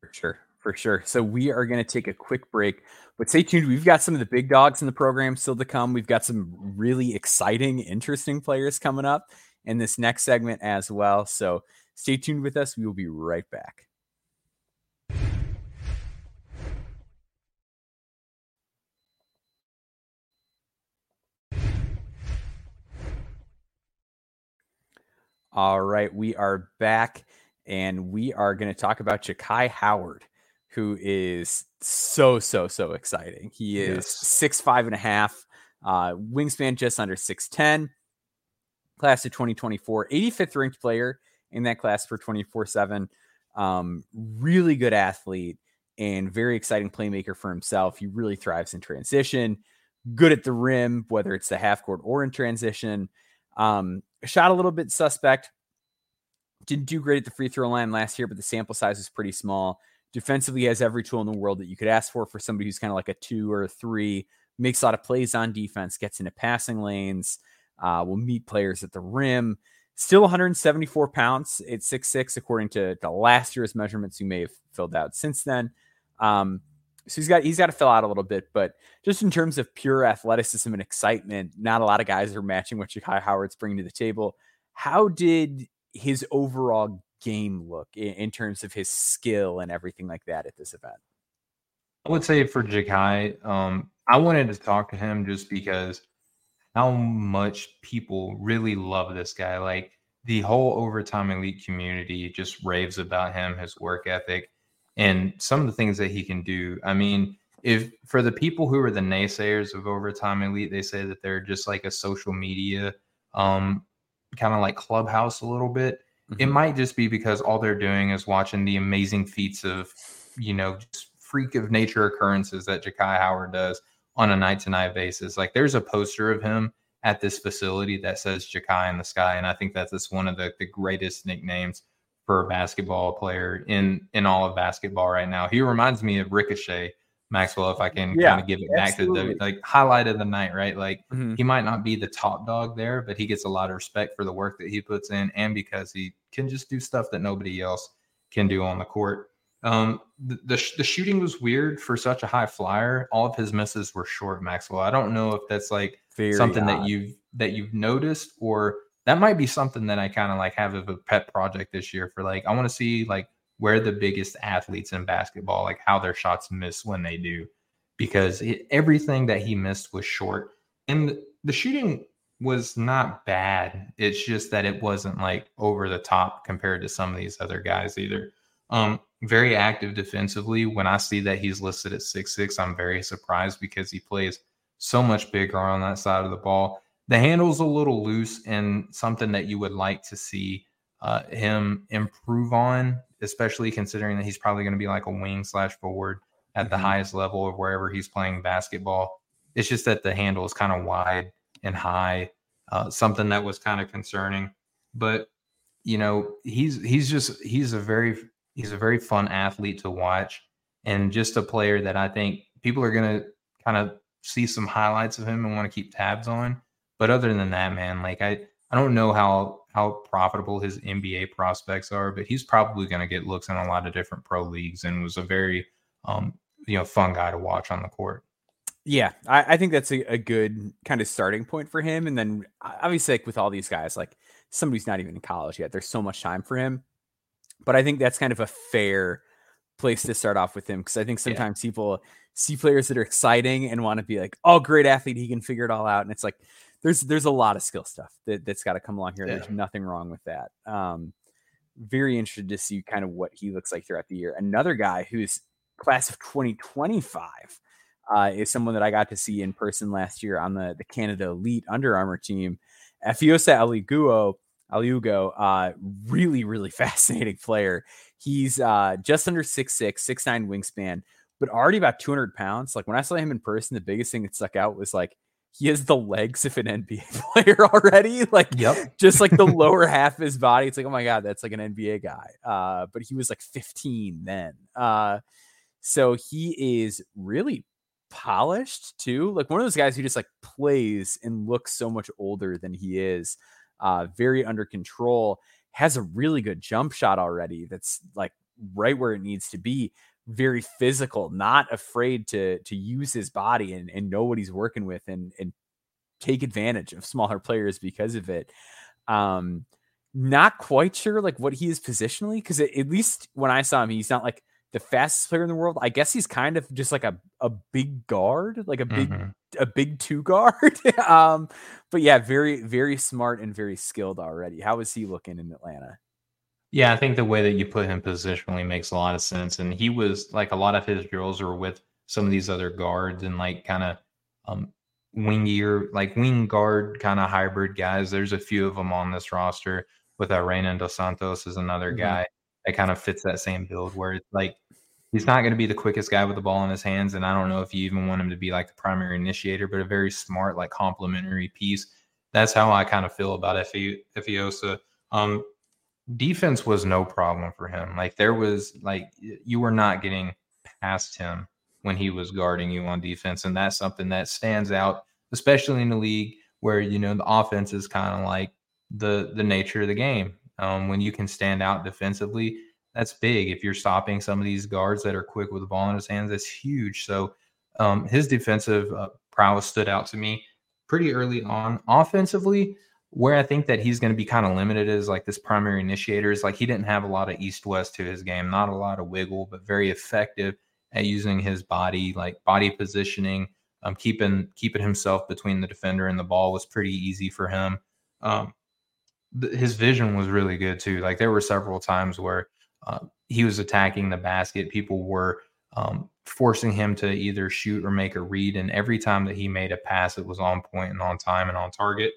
For sure. For sure. So we are going to take a quick break, but stay tuned. We've got some of the big dogs in the program still to come. We've got some really exciting, interesting players coming up in this next segment as well. So stay tuned with us. We will be right back. All right, we are back and we are going to talk about Jahki Howard, who is so, so, so exciting. He is Yes. six, five and a half, uh, wingspan just under 6'10, class of 2024, 85th ranked player in that class for 24 7. Um, really good athlete and very exciting playmaker for himself. He really thrives in transition, good at the rim, whether it's the half court or in transition. Um, shot a little bit suspect. Didn't do great at the free throw line last year, but the sample size was pretty small. Defensively, has every tool in the world that you could ask for for somebody who's kind of like a two or a three. Makes a lot of plays on defense, gets into passing lanes, uh, will meet players at the rim. Still 174 pounds at 6'6, according to, the last year's measurements you may have filled out since then. Um, so he's got he's got to fill out a little bit, but just in terms of pure athleticism and excitement, not a lot of guys are matching what Jahki Howard's bringing to the table. How did his overall game look in, in terms of his skill and everything like that at this event? I would say for Jahki, um, I wanted to talk to him just because how much people really love this guy. Like the whole overtime elite community just raves about him, his work ethic, and some of the things that he can do. I mean, if for the people who are the naysayers of overtime elite, they say that they're just like a social media, um, kind of like clubhouse a little bit. It Mhm. might just be because all they're doing is watching the amazing feats of, you know, just freak of nature occurrences that Jahki Howard does on a night to night basis. Like there's a poster of him at this facility that says Jahki in the sky. And I think that's just one of the, the greatest nicknames for a basketball player in in all of basketball right now. He reminds me of Ricochet Maxwell, if I can Yeah, kind of give it back to the like highlight of the night, right? Like Mhm. he might not be the top dog there, but he gets a lot of respect for the work that he puts in and because he can just do stuff that nobody else can do on the court. Um, the, the, sh- the shooting was weird for such a high flyer. All of his misses were short, Maxwell. I don't know if that's like Very something that you've that you've noticed or that might be something that I kind of like have of a pet project this year for like I want to see like where the biggest athletes in basketball like how their shots miss when they do because it, everything that he missed was short and the shooting was not bad. It's just that it wasn't like over the top compared to some of these other guys either. Um, very active defensively. When I see that he's listed at six six, I'm very surprised because he plays so much bigger on that side of the ball. The handle's a little loose and something that you would like to see uh, him improve on, especially considering that he's probably going to be like a wing slash forward at the mm-hmm. highest level of wherever he's playing basketball. It's just that the handle is kind of wide and high, uh, something that was kind of concerning. But you know, he's he's just he's a very he's a very fun athlete to watch, and just a player that I think people are gonna kind of see some highlights of him and want to keep tabs on. But other than that, man, like I I don't know how how profitable his NBA prospects are, but he's probably going to get looks in a lot of different pro leagues and was a very um, you know fun guy to watch on the court. Yeah, I, I think that's a, a, good kind of starting point for him. And then obviously, like with all these guys, like somebody's not even in college yet. There's so much time for him. But I think that's kind of a fair place to start off with him because I think sometimes yeah. people see players that are exciting and want to be like, "Oh, great athlete, he can figure it all out," and it's like there's there's a lot of skill stuff that, that's got to come along here. Yeah. There's nothing wrong with that. Um, very interested to see kind of what he looks like throughout the year. Another guy who's class of 2025 uh, is someone that I got to see in person last year on the, the Canada Elite Under Armour team. Efeosa Oliogu, Oliogu, uh, really, really *laughs* fascinating player. He's uh, just under 6'6, 6'9 wingspan, but already about 200 pounds. Like when I saw him in person, the biggest thing that stuck out was like he has the legs of an *laughs* NBA player already. *laughs* Like, yep. just like the lower half of his body. It's like, oh my God, that's like an NBA guy. Uh, but he was like 15 then. Uh, so he is really polished too. Like one of those guys who just like plays and looks so much older than he is. Uh, very under control. Has a really good jump shot already. That's like right where it needs to be. Very physical, not afraid to to use his body and, and know what he's working with and and take advantage of smaller players because of it. Um, not quite sure like what he is positionally because at least when I saw him, he's not like the fastest player in the world. I guess he's kind of just like a, a big guard, like a big mm-hmm. a big two guard. *laughs* um, but yeah, very very smart and very skilled already. How is he looking in Atlanta? Yeah, I think the way that you put him positionally makes a lot of sense. And he was like a lot of his drills were with some of these other guards and like kind of um wingier, like wing guard kind of hybrid guys. There's a few of them on this roster. With uh, Reynan dos Santos is another mm-hmm. guy that kind of fits that same build where it's like he's not going to be the quickest guy with the ball in his hands. And I don't know if you even want him to be like the primary initiator, but a very smart, like complementary piece. That's how I kind of feel about Efeosa. Um, defense was no problem for him. Like there was like you were not getting past him when he was guarding you on defense. And that's something that stands out, especially in the league where, you know, the offense is kind of like the the nature of the game. Um, when you can stand out defensively, that's big. If you're stopping some of these guards that are quick with the ball in his hands, that's huge. So um, his defensive uh, prowess stood out to me pretty early on. Offensively, where I think that he's going to be kind of limited is like this primary initiator is like he didn't have a lot of east west to his game, not a lot of wiggle, but very effective at using his body, like body positioning, um, keeping keeping himself between the defender and the ball was pretty easy for him. Um, th- his vision was really good too. Like there were several times where uh, he was attacking the basket. People were um, forcing him to either shoot or make a read. And every time that he made a pass, it was on point and on time and on target.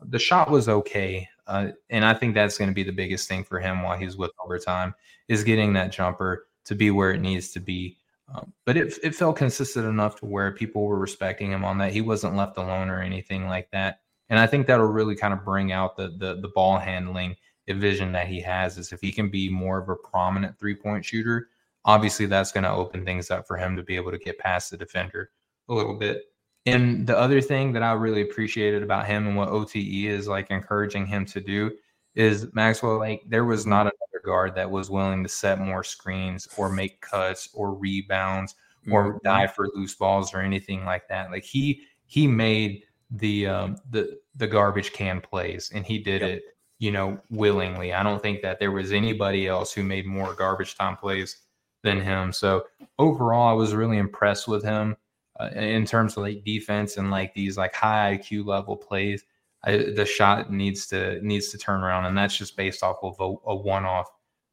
The shot was okay. Uh, and I think that's going to be the biggest thing for him while he's with overtime is getting that jumper to be where it needs to be. Um, but it, it felt consistent enough to where people were respecting him on that. He wasn't left alone or anything like that. And I think that'll really kind of bring out the the, the ball handling vision that he has is if he can be more of a prominent three point shooter, obviously that's going to open things up for him to be able to get past the defender a little bit. And the other thing that I really appreciated about him and what OTE is like encouraging him to do is Maxwell, like there was not another guard that was willing to set more screens or make cuts or rebounds or mm-hmm. dive for loose balls or anything like that. Like he he made the um the the garbage can plays and he did yep. it you know, willingly. I don't think that there was anybody else who made more garbage time plays than him. So overall, I was really impressed with him uh, in terms of like defense and like these like high IQ level plays. I, the shot needs to needs to turn around, and that's just based off of a, a one off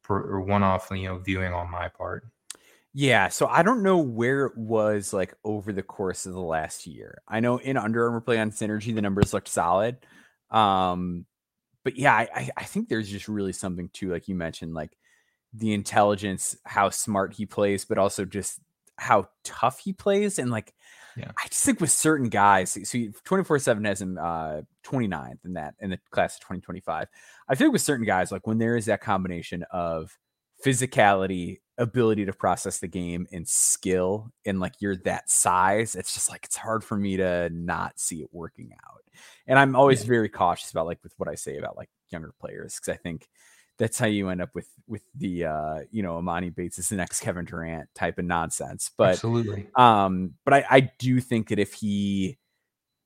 or one off you know viewing on my part. Yeah, so I don't know where it was like over the course of the last year. I know in Under Armour play on Synergy, the numbers looked solid. Um, but yeah, I, I think there's just really something to, like you mentioned, like the intelligence, how smart he plays, but also just how tough he plays. And like, yeah. I just think with certain guys, so 24 7 has him uh, 29th in that in the class of 2025. I feel like with certain guys, like when there is that combination of physicality, ability to process the game, and skill, and like you're that size, it's just like it's hard for me to not see it working out. And I'm always yeah. very cautious about like with what I say about like younger players because I think that's how you end up with with the uh you know Emoni Bates is the next Kevin Durant type of nonsense. But absolutely. Um, but I, I do think that if he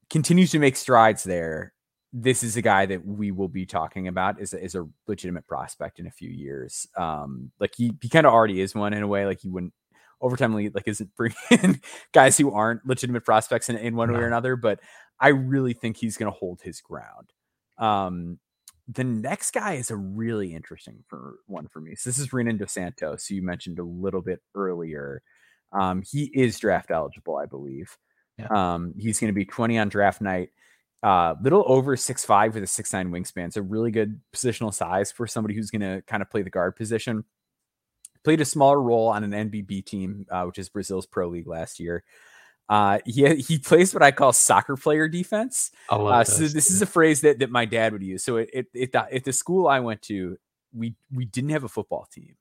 continues to make strides there, this is a guy that we will be talking about is a, is a legitimate prospect in a few years. Um, like he he kind of already is one in a way. Like he wouldn't overtime lead like isn't bringing *laughs* guys who aren't legitimate prospects in, in one no. way or another. But I really think he's going to hold his ground. Um, the next guy is a really interesting for one for me. So this is Reynan Dos Santos, who you mentioned a little bit earlier. Um, he is draft eligible, I believe. Yeah. Um, he's going to be 20 on draft night. Uh, little over six five with a six nine wingspan. So really good positional size for somebody who's going to kind of play the guard position. Played a smaller role on an NBB team, uh, which is Brazil's pro league last year. Uh, he he plays what I call soccer player defense. Uh, so this is a phrase that, that my dad would use. So it, it, it, at the school I went to, we we didn't have a football team.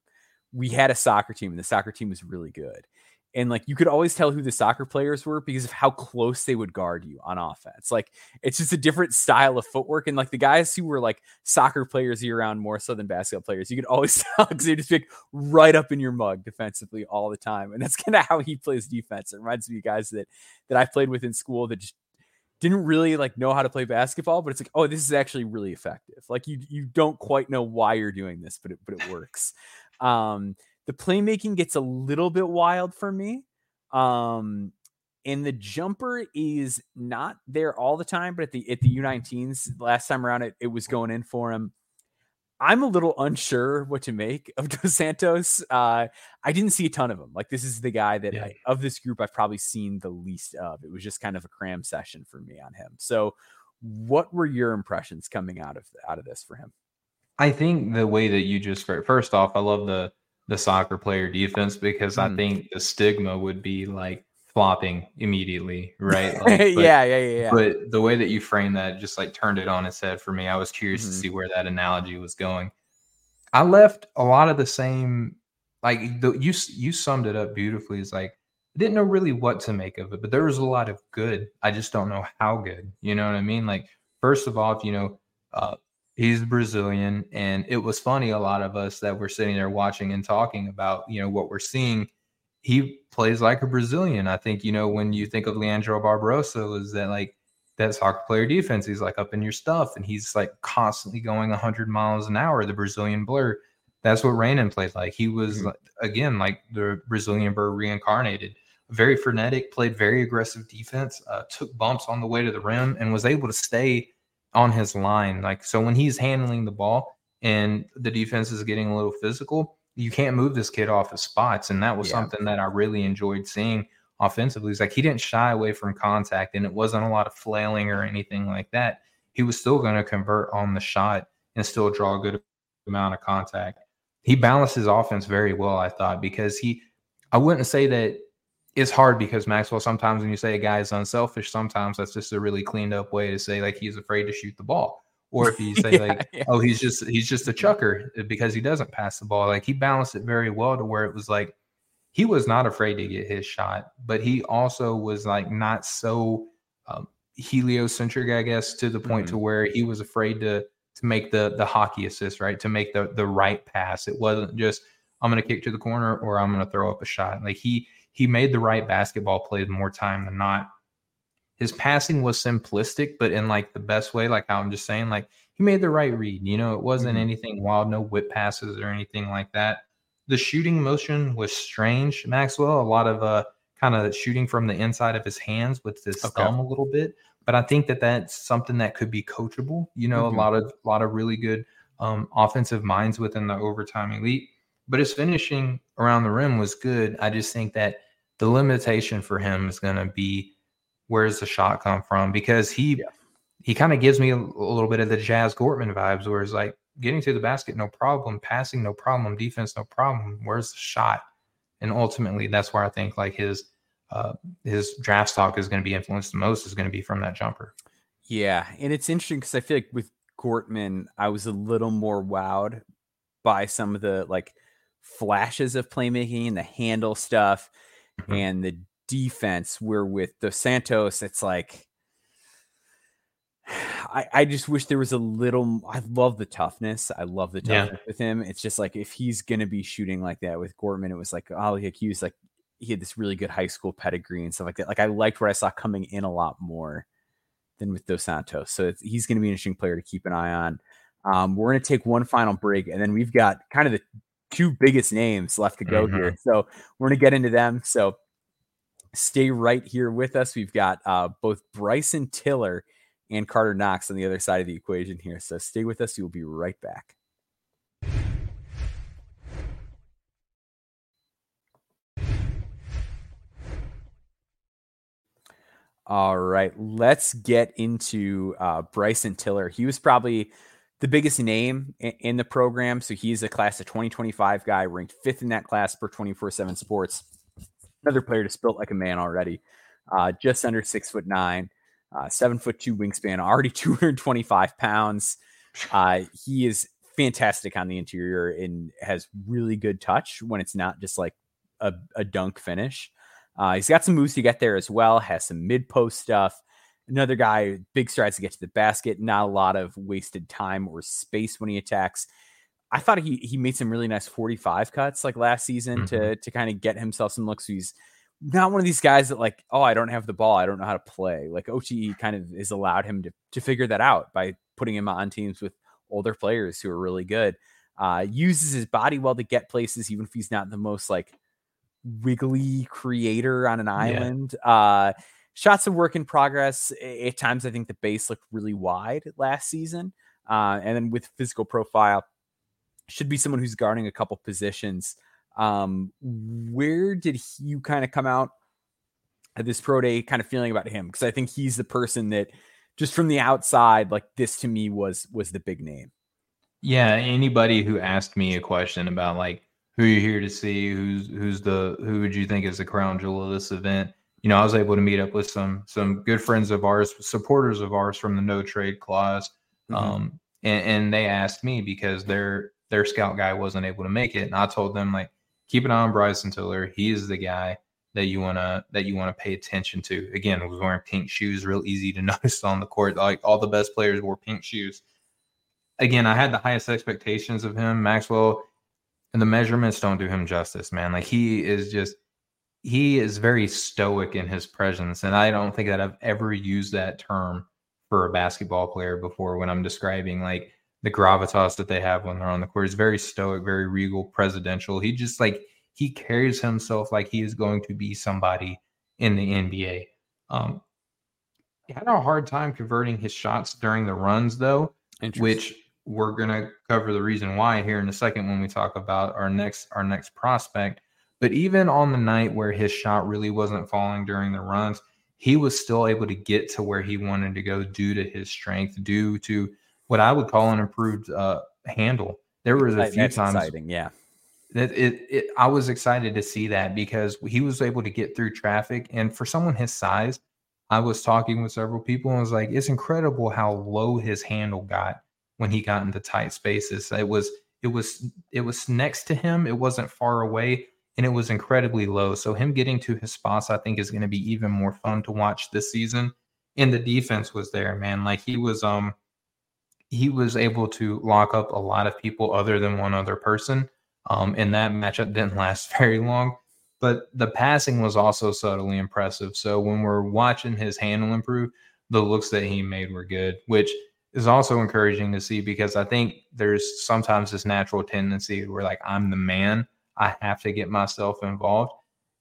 We had a soccer team, and the soccer team was really good and like you could always tell who the soccer players were because of how close they would guard you on offense. Like it's just a different style of footwork, and like the guys who were like soccer players year round more so than basketball players, you could always *laughs* tell because they just pick right up in your mug defensively all the time, and that's kind of how he plays defense. It reminds me of guys that that I played with in school that just didn't really like know how to play basketball, but it's like, oh, this is actually really effective. Like you you don't quite know why you're doing this, but it but it works. Um, the playmaking gets a little bit wild for me. Um, and the jumper is not there all the time, but at the at the U19s last time around, it, it was going in for him. I'm a little unsure what to make of *laughs* Dos Santos. Uh, I didn't see a ton of him. Like this is the guy that yeah. I, of this group I've probably seen the least of. It was just kind of a cram session for me on him. So, what were your impressions coming out of out of this for him? I think the way that you just first off, I love the the soccer player defense because mm. I think the stigma would be like flopping immediately, right? *laughs* Like, but, yeah, yeah, yeah, But the way that you frame that just like turned it on its head for me. I was curious mm-hmm. to see where that analogy was going. I left a lot of the same, like the, you you summed it up beautifully. It's like I didn't know really what to make of it, but there was a lot of good. I just don't know how good. You know what I mean? Like first of all, if you know, uh, he's Brazilian, and it was funny. A lot of us that were sitting there watching and talking about, you know, what we're seeing. He plays like a Brazilian. I think you know when you think of Leandro Barbosa, is that like that soccer player defense? He's like up in your stuff, and he's like constantly going 100 miles an hour. The Brazilian blur. That's what Reynan played like. He was mm-hmm. again like the Brazilian blur reincarnated. Very frenetic, played very aggressive defense, uh, took bumps on the way to the rim, and was able to stay on his line. Like so when he's handling the ball and the defense is getting a little physical, you can't move this kid off his spots. And that was yeah. something that I really enjoyed seeing offensively. It's like he didn't shy away from contact and it wasn't a lot of flailing or anything like that. He was still going to convert on the shot and still draw a good amount of contact. He balanced his offense very well, I thought, because he I wouldn't say that it's hard because Maxwell, sometimes when you say a guy is unselfish, sometimes that's just a really cleaned up way to say like he's afraid to shoot the ball. Or if you *laughs* say yeah, like, yeah. oh, he's just he's just a chucker because he doesn't pass the ball. Like he balanced it very well to where it was like he was not afraid to get his shot, but he also was like not so um, heliocentric, I guess, to the point mm-hmm. to where he was afraid to to make the the hockey assist, right? To make the the right pass. It wasn't just I'm going to kick to the corner or I'm going to throw up a shot. Like he he made the right basketball plays more time than not. His passing was simplistic, but in like the best way, like I'm just saying, like he made the right read. You know, it wasn't mm-hmm. anything wild, no whip passes or anything like that. The shooting motion was strange, Maxwell. A lot of uh kind of shooting from the inside of his hands with his okay. thumb a little bit. but I think that that's something that could be coachable. You know, Mhm. a lot of a lot of really good um, offensive minds within the overtime elite. But his finishing around the rim was good. I just think that the limitation for him is going to be where's the shot come from because he Yeah. he kind of gives me a, a little bit of the Jazz Gortman vibes, where it's like getting to the basket no problem, passing no problem, defense no problem. Where's the shot? And ultimately, that's where I think like his uh, his draft stock is going to be influenced the most is going to be from that jumper. Yeah, and it's interesting because I feel like with Gortman, I was a little more wowed by some of the like flashes of playmaking and the handle stuff. And the defense. Where with Dos Santos, it's like I, I just wish there was a little. I love the toughness. I love the Yeah. toughness with him. It's just like if he's gonna be shooting like that with Gortman, it was like oh, he was like he had this really good high school pedigree and stuff like that. Like I liked what I saw coming in a lot more than with Dos Santos. So it's, he's going to be an interesting player to keep an eye on. Um, we're going to take one final break, and then we've got kind of the two biggest names left to go here. So we're going to get into them. So stay right here with us. We've got uh, both Bryson Tiller and Karter Knox on the other side of the equation here. So stay with us. We'll be right back. All right, let's get into uh, Bryson Tiller. He was probably the biggest name in, the program. So he's a class of 2025 guy, ranked fifth in that class per 24 7 sports. Another player just built like a man already, uh, just under six foot nine, uh, seven foot two wingspan, already *laughs* 225 pounds. Uh, he is fantastic on the interior and has really good touch when it's not just like a, a dunk finish. Uh, he's got some moves to get there as well, has some mid post stuff. Another guy, big strides to get to the basket, not a lot of wasted time or space when he attacks. I thought he he made some really nice 45 cuts like last season to to kind of get himself some looks. He's not one of these guys that like, oh, I don't have the ball, I don't know how to play. Like OTE kind of has allowed him to to figure that out by putting him on teams with older players who are really good. Uh, uses his body well to get places, even if he's not the most like wiggly creator on an island. Uh, shots of work in progress. At times, I think the base looked really wide last season. Uh, and then with physical profile, should be someone who's guarding a couple positions. Um, where did you kind of come out at this pro day kind of feeling about him? Because I think he's the person that just from the outside, like this to me was was the big name. Yeah, anybody who asked me a question about like who you're here to see, who's who's the who would you think is the crown jewel of this event? You know, I was able to meet up with some some good friends of ours, supporters of ours from the no trade clause. Mhm. Um, and, and they asked me because their their scout guy wasn't able to make it, and I told them like keep an eye on Bryson Tiller. He's the guy that you wanna that you want to pay attention to. Again, was wearing pink shoes, real easy to *laughs* notice on the court. Like all the best players wore pink shoes. Again, I had the highest expectations of him, Maxwell, and the measurements don't do him justice, man. Like he is just he is very stoic in his presence, and I don't think that I've ever used that term for a basketball player before when I'm describing like the gravitas that they have when they're on the court. He's very stoic, very regal, presidential. He just like he carries himself like he is going to be somebody in the NBA. Um, he had a hard time converting his shots during the runs, though, which we're gonna cover the reason why here in a second when we talk about our next our next prospect. But even on the night where his shot really wasn't falling during the runs, he was still able to get to where he wanted to go due to his strength, due to what I would call an improved uh, handle. There was a few that's times exciting. Yeah. that it, it I was excited to see that because he was able to get through traffic and for someone his size I was talking with several people and was like it's incredible how low his handle got when he got into tight spaces it was it was it was next to him it wasn't far away and it was incredibly low so him getting to his spots I think is going to be even more fun to watch this season and the defense was there man like he was um he was able to lock up a lot of people other than one other person um, and that matchup didn't last *laughs* very long. But the passing was also subtly impressive. So when we're watching his handle improve, the looks that he made were good, which is also encouraging to see because I think there's sometimes this natural tendency where like I'm the man, I have to get myself involved.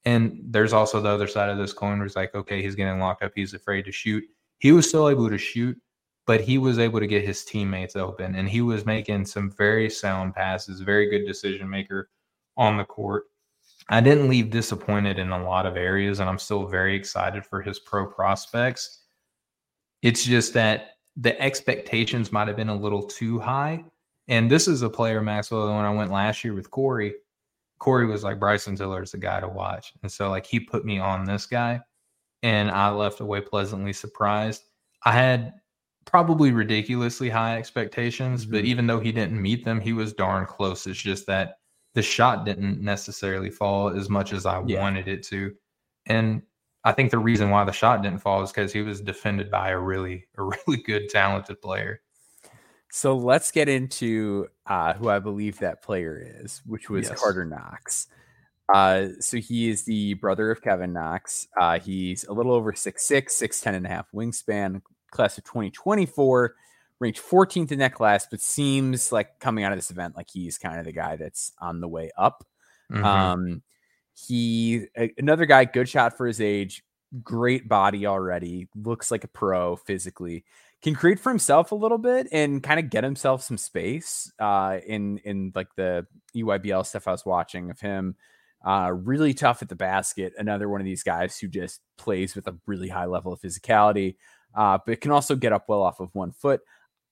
And there's also the other side of this coin where it's like, okay, he's getting locked up, he's afraid to shoot. he was still able to shoot, but he was able to get his teammates open and he was making some very sound passes, very good decision maker on the court. I didn't leave disappointed in a lot of areas, and I'm still very excited for his pro prospects. It's just that the expectations might have been a little too high. And this is a player, Maxwell, when I went last year with Corey, Corey was like, Bryson Tiller is the guy to watch. And so, like, he put me on this guy, and I left away pleasantly surprised. I had probably ridiculously high expectations, mm-hmm. but even though he didn't meet them, he was darn close. It's just that the shot didn't necessarily fall as much as I yeah. wanted it to. And I think the reason why the shot didn't fall is because he was defended by a really, a *laughs* really good, talented player. So let's get into uh, who I believe that player is, which was yes. Karter Knox. Uh, so he is the brother of Kevin Knox. Uh, he's a little over 6'6, 6'10 and a half wingspan, class of 2024, ranked 14th in that class, but seems like coming out of this event, like he's kind of the guy that's on the way up. Mm-hmm. Um, he another guy, good shot for his age, great body already, looks like a pro physically. Can create for himself a little bit and kind of get himself some space uh, in in like the EYBL stuff I was watching of him. Uh, really tough at the basket. Another one of these guys who just plays with a really high level of physicality, uh, but can also get up well off of one foot.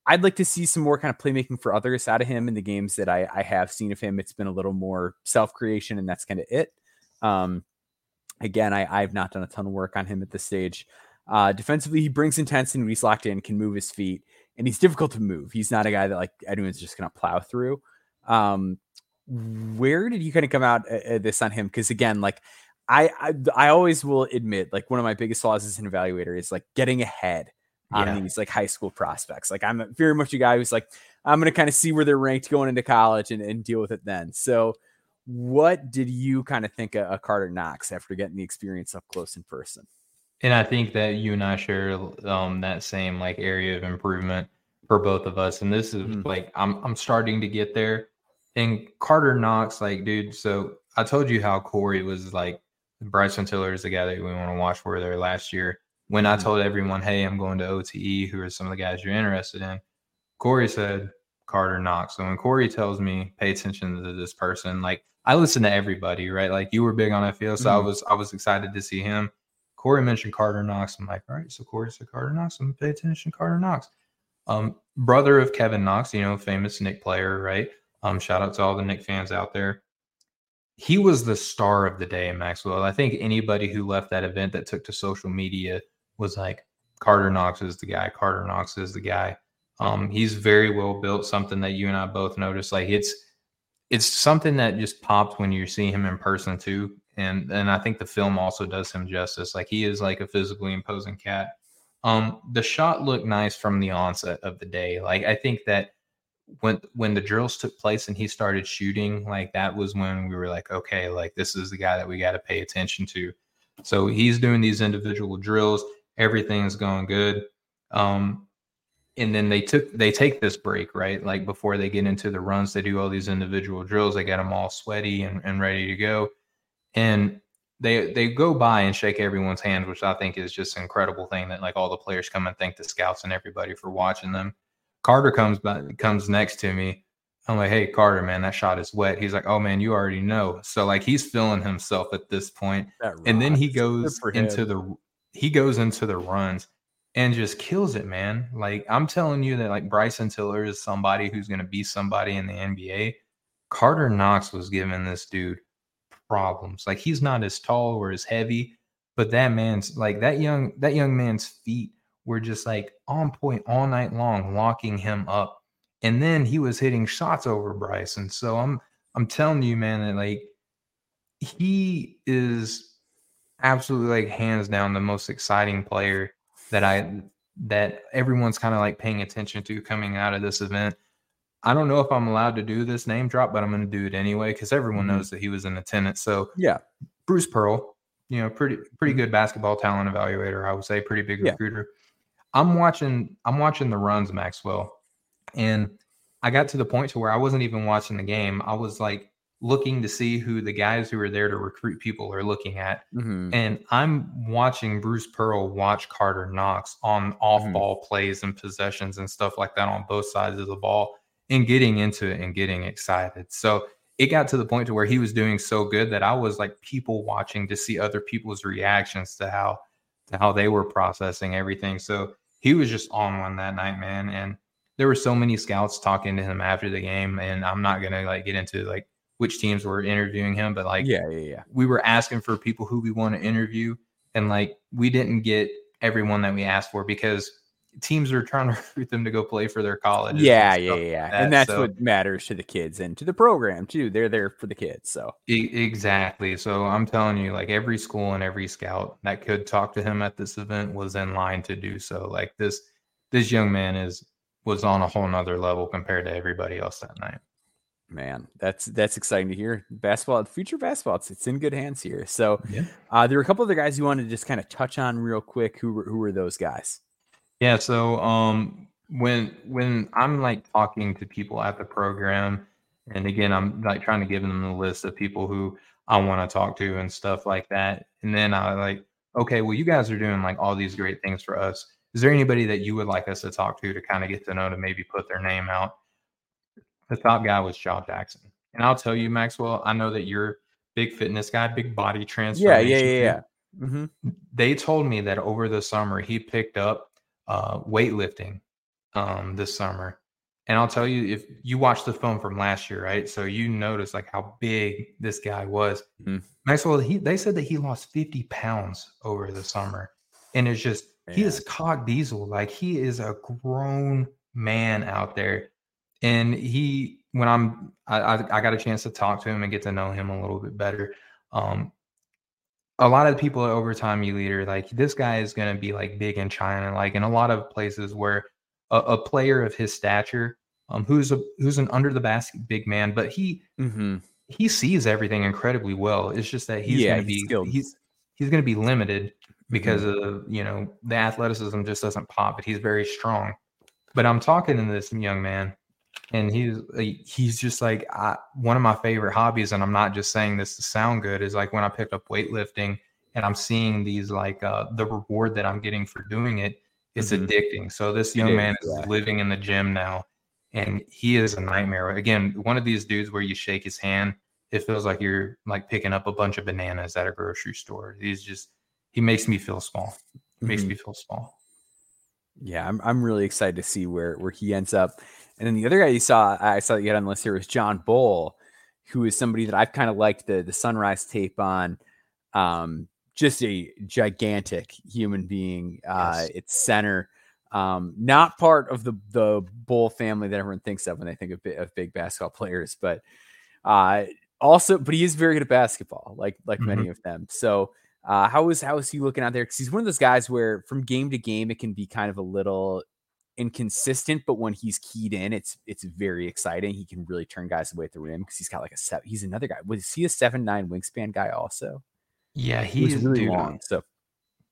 I'd like to see some more kind of playmaking for others out of him in the games that I, I have seen of him. It's been a little more self creation, and that's kind of it. Um, again, I, I've not done a ton of work on him at this stage. Uh, defensively, he brings intensity he's locked in, can move his feet, and he's difficult to move. He's not a guy that like anyone's just going to plow through. Um, where did you kind of come out at, this on him? Because again, like I, I, I always will admit, like one of my biggest flaws as an evaluator is like getting ahead on yeah. these like high school prospects. Like I'm very much a guy who's like I'm going to kind of see where they're ranked going into college and, and deal with it then. So what did you kind of think of, of Karter Knox after getting the experience up close in person? And I think that you and I share um, that same like area of improvement for both of us. And this is mm-hmm. like I'm I'm starting to get there. And Karter Knox, like, dude, so I told you how Corey was like Bryson Tiller is the guy that we want to watch for there last year. When I mm-hmm. told everyone, hey, I'm going to OTE, who are some of the guys you're interested in, Corey said Karter Knox. So when Corey tells me pay attention to this person, like I listen to everybody, right? Like you were big on FPL, so mm-hmm. I was I was excited to see him. Corey mentioned Karter Knox. I'm like, all right, so Corey said Karter Knox. I'm gonna pay attention to Karter Knox. Um, brother of Kevin Knox, you know, famous Knick player, right? Um, shout out to all the Knick fans out there. He was the star of the day, Maxwell. I think anybody who left that event that took to social media was like, Karter Knox is the guy. Karter Knox is the guy. Um, he's very well built, something that you and I both noticed. Like it's it's something that just popped when you see him in person too. And and I think the film also does him justice. Like he is like a physically imposing cat. Um, the shot looked nice from the onset of the day. Like I think that when when the drills took place and he started shooting, like that was when we were like, okay, like this is the guy that we got to pay attention to. So he's doing these individual drills. Everything's going good. Um, and then they took they take this break right like before they get into the runs they do all these individual drills they get them all sweaty and, and ready to go and they they go by and shake everyone's hand which i think is just an incredible thing that like all the players come and thank the scouts and everybody for watching them karter comes by comes next to me i'm like hey karter man that shot is wet he's like oh man you already know so like he's feeling himself at this point. point and then he goes into the he goes into the runs and just kills it, man. Like I'm telling you that like Bryson Tiller is somebody who's going to be somebody in the NBA. Karter Knox was giving this dude problems. Like he's not as tall or as heavy, but that man's like that young that young man's feet were just like on point all night long, locking him up. And then he was hitting shots over Bryson. So I'm I'm telling you, man, that like he is absolutely like hands down the most exciting player that I that everyone's kind of like paying attention to coming out of this event. I don't know if I'm allowed to do this name drop, but I'm going to do it anyway because everyone mm-hmm. knows that he was in attendance. So yeah, Bruce Pearl, you know, pretty pretty mm-hmm. good basketball talent evaluator, I would say, pretty big recruiter. I'm watching I'm watching the runs, Maxwell, and I got to the point to where I wasn't even watching the game. I was like looking to see who the guys who are there to recruit people are looking at. Mhm. And I'm watching Bruce Pearl watch Karter Knox on off Mhm. ball plays and possessions and stuff like that on both sides of the ball and getting into it and getting excited. So it got to the point to where he was doing so good that I was like people watching to see other people's reactions to how to how they were processing everything. So he was just on one that night, man. And there were so many scouts talking to him after the game. And I'm not gonna like get into like which teams were interviewing him, but like yeah, yeah, yeah. we were asking for people who we want to interview and like we didn't get everyone that we asked for because teams are trying to *laughs* recruit them to go play for their colleges and Yeah, yeah, yeah. like and that's So- what matters to the kids and to the program too. They're there for the kids. So E- exactly so i'm telling you like every school and every scout that could talk to him at this event was in line to do so like this this young man is was on a whole nother level compared to everybody else that night man, that's that's exciting to hear. Basketball, future basketball, it's, it's in good hands here. So Yeah. uh, there were a couple other guys you wanted to just kind of touch on real quick. Who were who were those guys? Yeah, so um when when I'm like talking to people at the program and again I'm like trying to give them the list of people who I want to talk to and stuff like that. And then I like, okay, well you guys are doing like all these great things for us. Is there anybody that you would like us to talk to to kind of get to know to maybe put their name out? The top guy was Jah Jackson. And I'll tell you, Maxwell, I know that you're big fitness guy, big body Yeah, transformation. yeah, yeah, dude yeah. hmm they told me that over the summer he picked up uh, weightlifting um, this summer. And I'll tell you, if you watch the film from last year, right? So you notice like how big this guy was. Mhm. Maxwell, he they said that he lost 50 pounds over the summer. And it's just he is cog diesel. Like he is a grown man out there. And he when I'm I, I I got a chance to talk to him and get to know him a little bit better. Um, a lot of people at Overtime You Leader, like this guy is going to be like big in China, like in a lot of places where a, a player of his stature, um, who's a who's an under the basket big man, but he hmm he sees everything incredibly well. It's just that he's Yeah, going to be skilled. he's he's going to be limited because Mm-hmm. of you know the athleticism just doesn't pop, but he's very strong. But I'm talking to this young man, and he's he's just like I, one of my favorite hobbies, and I'm not just saying this to sound good. Is like when I picked up weightlifting, and I'm seeing these like uh, the reward that I'm getting for doing it. It's Mhm. addicting. So this young man is yeah. living in the gym now, and he is a nightmare. Again, one of these dudes where you shake his hand, it feels like you're like picking up a bunch of bananas at a grocery store. He's just he makes me feel small. He makes Mhm. me feel small. Yeah, I'm I'm really excited to see where where he ends up. And then the other guy you saw, I saw that you had on the list here was Johl Bol, who is somebody that I've kind of liked the the Sunrise tape on. Um, just a gigantic human being. Uh, Yes. it's center. Um, not part of the the Bull family that everyone thinks of when they think of, of big basketball players, but uh, also, but he is very good at basketball, like like many of them. So uh, how is how is he looking out there? Because he's one of those guys where from game to game it can be kind of a little inconsistent, but when he's keyed in, it's it's very exciting. He can really turn guys away at the rim because he's got like a seven. He's another guy. Was he a seven nine wingspan guy also? Yeah, He he's really dude, long. So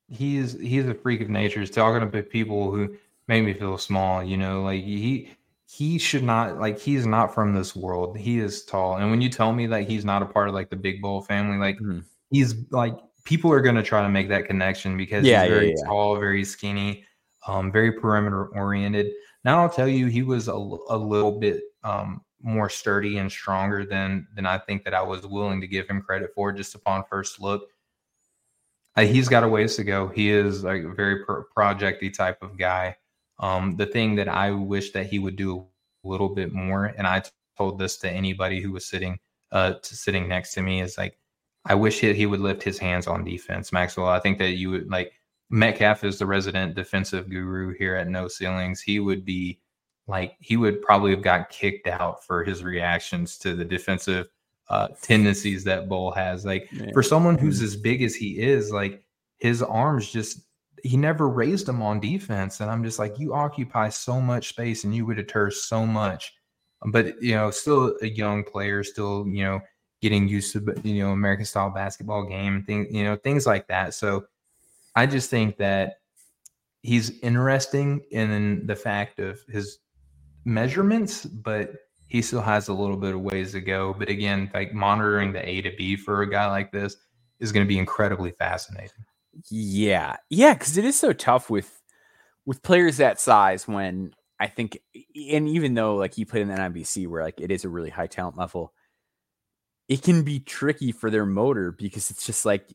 he's he's a freak of nature. He's talking about people who make me feel small. You know, like he he should not like he's not from this world. He is tall, and when you tell me that he's not a part of like the Big Bol family, like Mhm. he's like people are gonna try to make that connection because Yeah, he's yeah, very yeah. tall, very skinny, um, very perimeter oriented. Now I'll tell you, he was a, a little bit um more sturdy and stronger than than I think that I was willing to give him credit for just upon first look. Uh, he's got a ways to go. He is a very pro- projecty type of guy. Um, the thing that I wish that he would do a little bit more, and I told this to anybody who was sitting uh to sitting next to me, is like I wish he, he would lift his hands on defense, Maxwell. I think that you would like Metcalf is the resident defensive guru here at No Ceilings. He would be like he would probably have got kicked out for his reactions to the defensive uh, tendencies that Bol has. Like for someone who's as big as he is, like his arms just he never raised them on defense. And I'm just like, you occupy so much space and you would deter so much. But you know, still a young player, still, you know, getting used to you know, American style basketball game, thing, you know, things like that. So I just think that he's interesting in the fact of his measurements, but he still has a little bit of ways to go. But again, like monitoring the A to B for a guy like this is going to be incredibly fascinating. Yeah, yeah, because it is so tough with with players that size. When I think, and even though like he played in the NBC, where like it is a really high talent level, it can be tricky for their motor because it's just like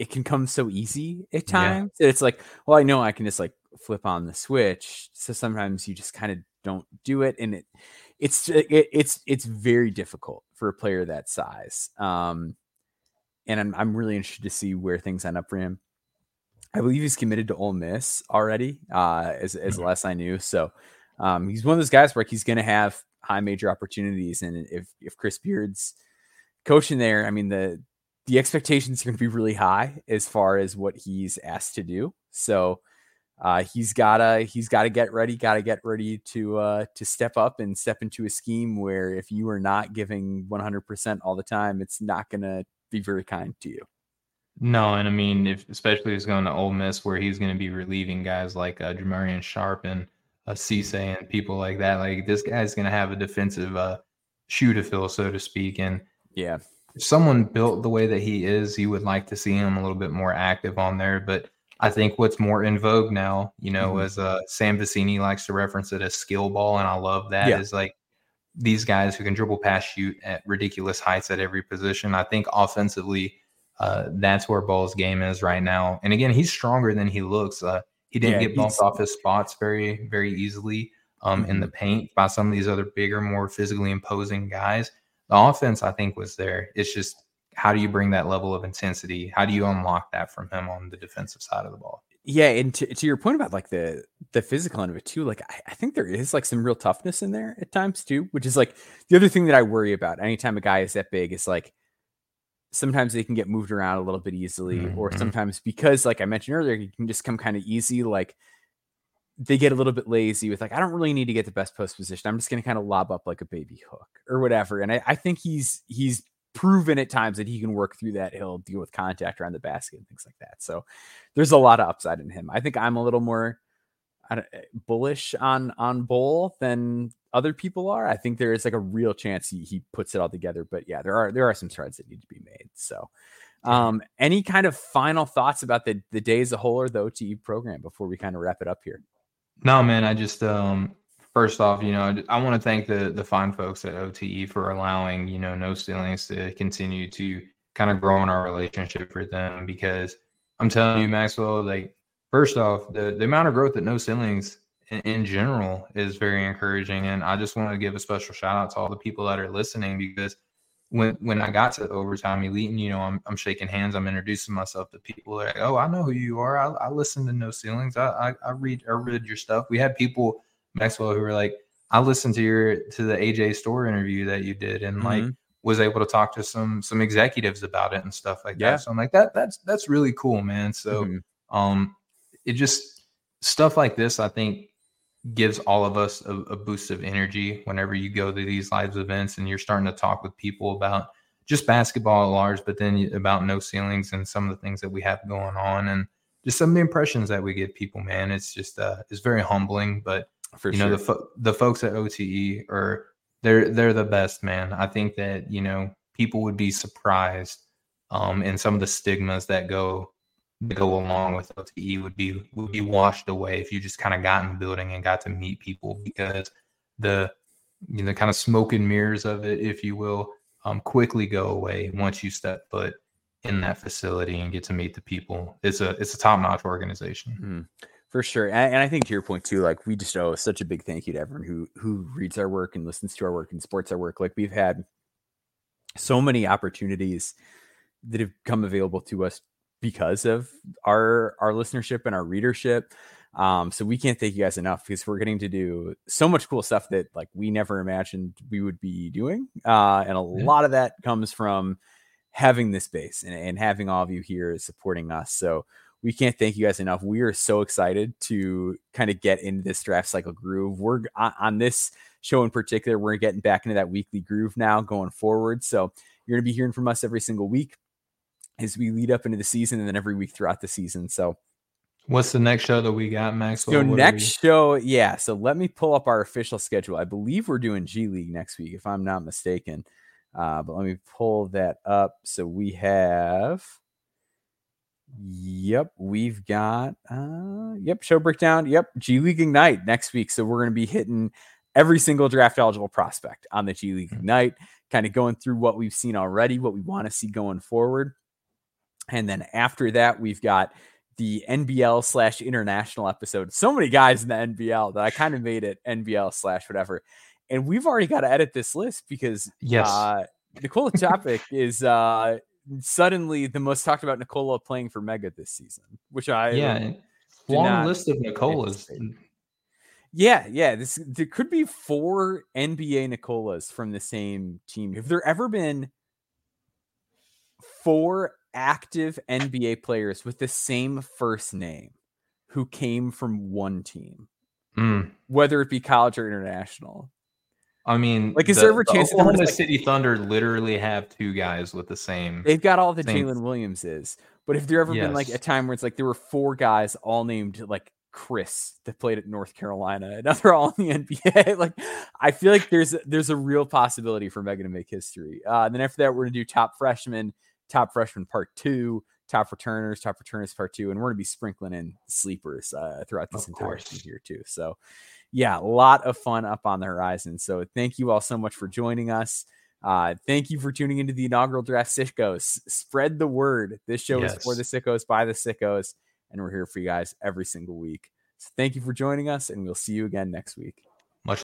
it can come so easy at times. Yeah. It's like, well, I know I can just like flip on the switch. So sometimes you just kind of don't do it, and it it's it, it's it's very difficult for a player that size. Um, and I'm I'm really interested to see where things end up for him. I believe he's committed to Ole Miss already, uh, as as mm-hmm. last I knew. So um, he's one of those guys where he's going to have high major opportunities, and if if Chris Beard's coaching there, I mean the the expectations are going to be really high as far as what he's asked to do. So uh, he's gotta he's gotta get ready, gotta get ready to uh, to step up and step into a scheme where if you are not giving 100% all the time, it's not gonna be very kind to you. No, and I mean, if especially if he's going to Ole Miss, where he's going to be relieving guys like uh, Jamarion Sharp and uh, Cisse and people like that. Like this guy's going to have a defensive uh, shoe to fill, so to speak. And yeah, if someone built the way that he is, you would like to see him a little bit more active on there. But I think what's more in vogue now, you know, mm-hmm. as uh, Sam Vecenie likes to reference it as skill ball, and I love that. Yeah. Is like these guys who can dribble pass shoot at ridiculous heights at every position. I think offensively, uh, that's where Bol's game is right now. And again, he's stronger than he looks. Uh, he didn't yeah, get bumped off his spots very, very easily um, mm-hmm. in the paint by some of these other bigger, more physically imposing guys. The offense, I think, was there. It's just how do you bring that level of intensity? How do you unlock that from him on the defensive side of the ball? Yeah, and to, to your point about like the the physical end of it too, like I, I, think there is like some real toughness in there at times too, which is like the other thing that I worry about anytime a guy is that big is like sometimes they can get moved around a little bit easily, mm-hmm. or sometimes because like I mentioned earlier, you can just come kind of easy, like they get a little bit lazy with like, I don't really need to get the best post position. I'm just gonna kind of lob up like a baby hook or whatever. And I, I think he's he's proven at times that he can work through that. He'll deal with contact around the basket and things like that. So there's a lot of upside in him. I think I'm a little more eh, bullish on on Bol than other people are. I think there is like a real chance he he puts it all together. But yeah, there are there are some strides that need to be made. So um any kind of final thoughts about the the day as a whole or the OTE program before we kind of wrap it up here? No, man, I just um first off, you know, I want to thank the the fine folks at OTE for allowing you know no ceilings to continue to kind of grow in our relationship with them because I'm telling you, Maxwell, like first off, the the amount of growth at no ceilings in, in general is very encouraging, and I just want to give a special shout out to all the people that are listening because when when I got to overtime elite, and you know, I'm I'm shaking hands, I'm introducing myself to people. They're like, "Oh, I know who you are. I, I listen to No Ceilings. I, I, I read I read your stuff." We had people Maxwell who were like, I listened to your to the AJ Storr interview that you did and mm-hmm. like was able to talk to some some executives about it and stuff like yeah. that. So I'm like that that's that's really cool, man. So mm-hmm. um it just stuff like this I think gives all of us a, a, boost of energy whenever you go to these live events and you're starting to talk with people about just basketball at large, but then about no ceilings and some of the things that we have going on and just some of the impressions that we give people, man. It's just uh it's very humbling, but for you sure. know the fo- the folks at OTE are they're they're the best, man. I think that you know people would be surprised, um, and some of the stigmas that go go along with OTE would be would be washed away if you just kind of got in the building and got to meet people because the you know kind of smoke and mirrors of it, if you will, um, quickly go away once you step foot in that facility and get to meet the people. It's a it's a top notch organization. Mm for sure and, and, i think to your point too like we just owe such a big thank you to everyone who who reads our work and listens to our work and supports our work like we've had so many opportunities that have come available to us because of our our listenership and our readership um so we can't thank you guys enough because we're getting to do so much cool stuff that like we never imagined we would be doing uh and a yeah. lot of that comes from having this space and, and having all of you here supporting us so we can't thank you guys enough. We are so excited to kind of get into this draft cycle groove. We're on this show in particular, we're getting back into that weekly groove now going forward. So you're going to be hearing from us every single week as we lead up into the season and then every week throughout the season. So What's the next show that we got, Max? So next show, yeah. So let me pull up our official schedule. I believe we're doing G League next week, if I'm not mistaken. Uh, but let me pull that up. So we have, yep, we've got, uh, yep, show breakdown. Yep, G League Ignite next week. So we're going to be hitting every single draft eligible prospect on the G League mm-hmm. Ignite, kind of going through what we've seen already, what we want to see going forward. And then after that, we've got the NBL slash international episode. So many guys in the NBL that I kind of made it NBL slash whatever. And we've already got to edit this list because yes, uh, Nikola Topic is uh, suddenly the most talked about Nikola playing for Mega this season, which I yeah, long list of Nikolas. Yeah, yeah. This there could be four NBA Nikolas from the same team. Have there ever been four active NBA players with the same first name who came from one team, mm. whether it be college or international. I mean, like, is the, there ever a chance Oklahoma like, City Thunder literally have two guys with the same? They've got all the Jalen Williamses, but if there ever yes. been like a time where it's like there were four guys all named like Chris that played at North Carolina, and *laughs* now they're all in the NBA. *laughs* like, I feel like there's there's a real possibility for Megan to make history. Uh, and then after that, we're gonna do top freshman top freshman part two, top returners, top returners part two, and we're going to be sprinkling in sleepers uh, throughout this of entire thing here too. So, yeah, a lot of fun up on the horizon. So, thank you all so much for joining us. Uh, thank you for tuning into the inaugural draft sickos. Spread the word. This show yes. is for the sickos by the sickos, and we're here for you guys every single week. So, thank you for joining us, and we'll see you again next week.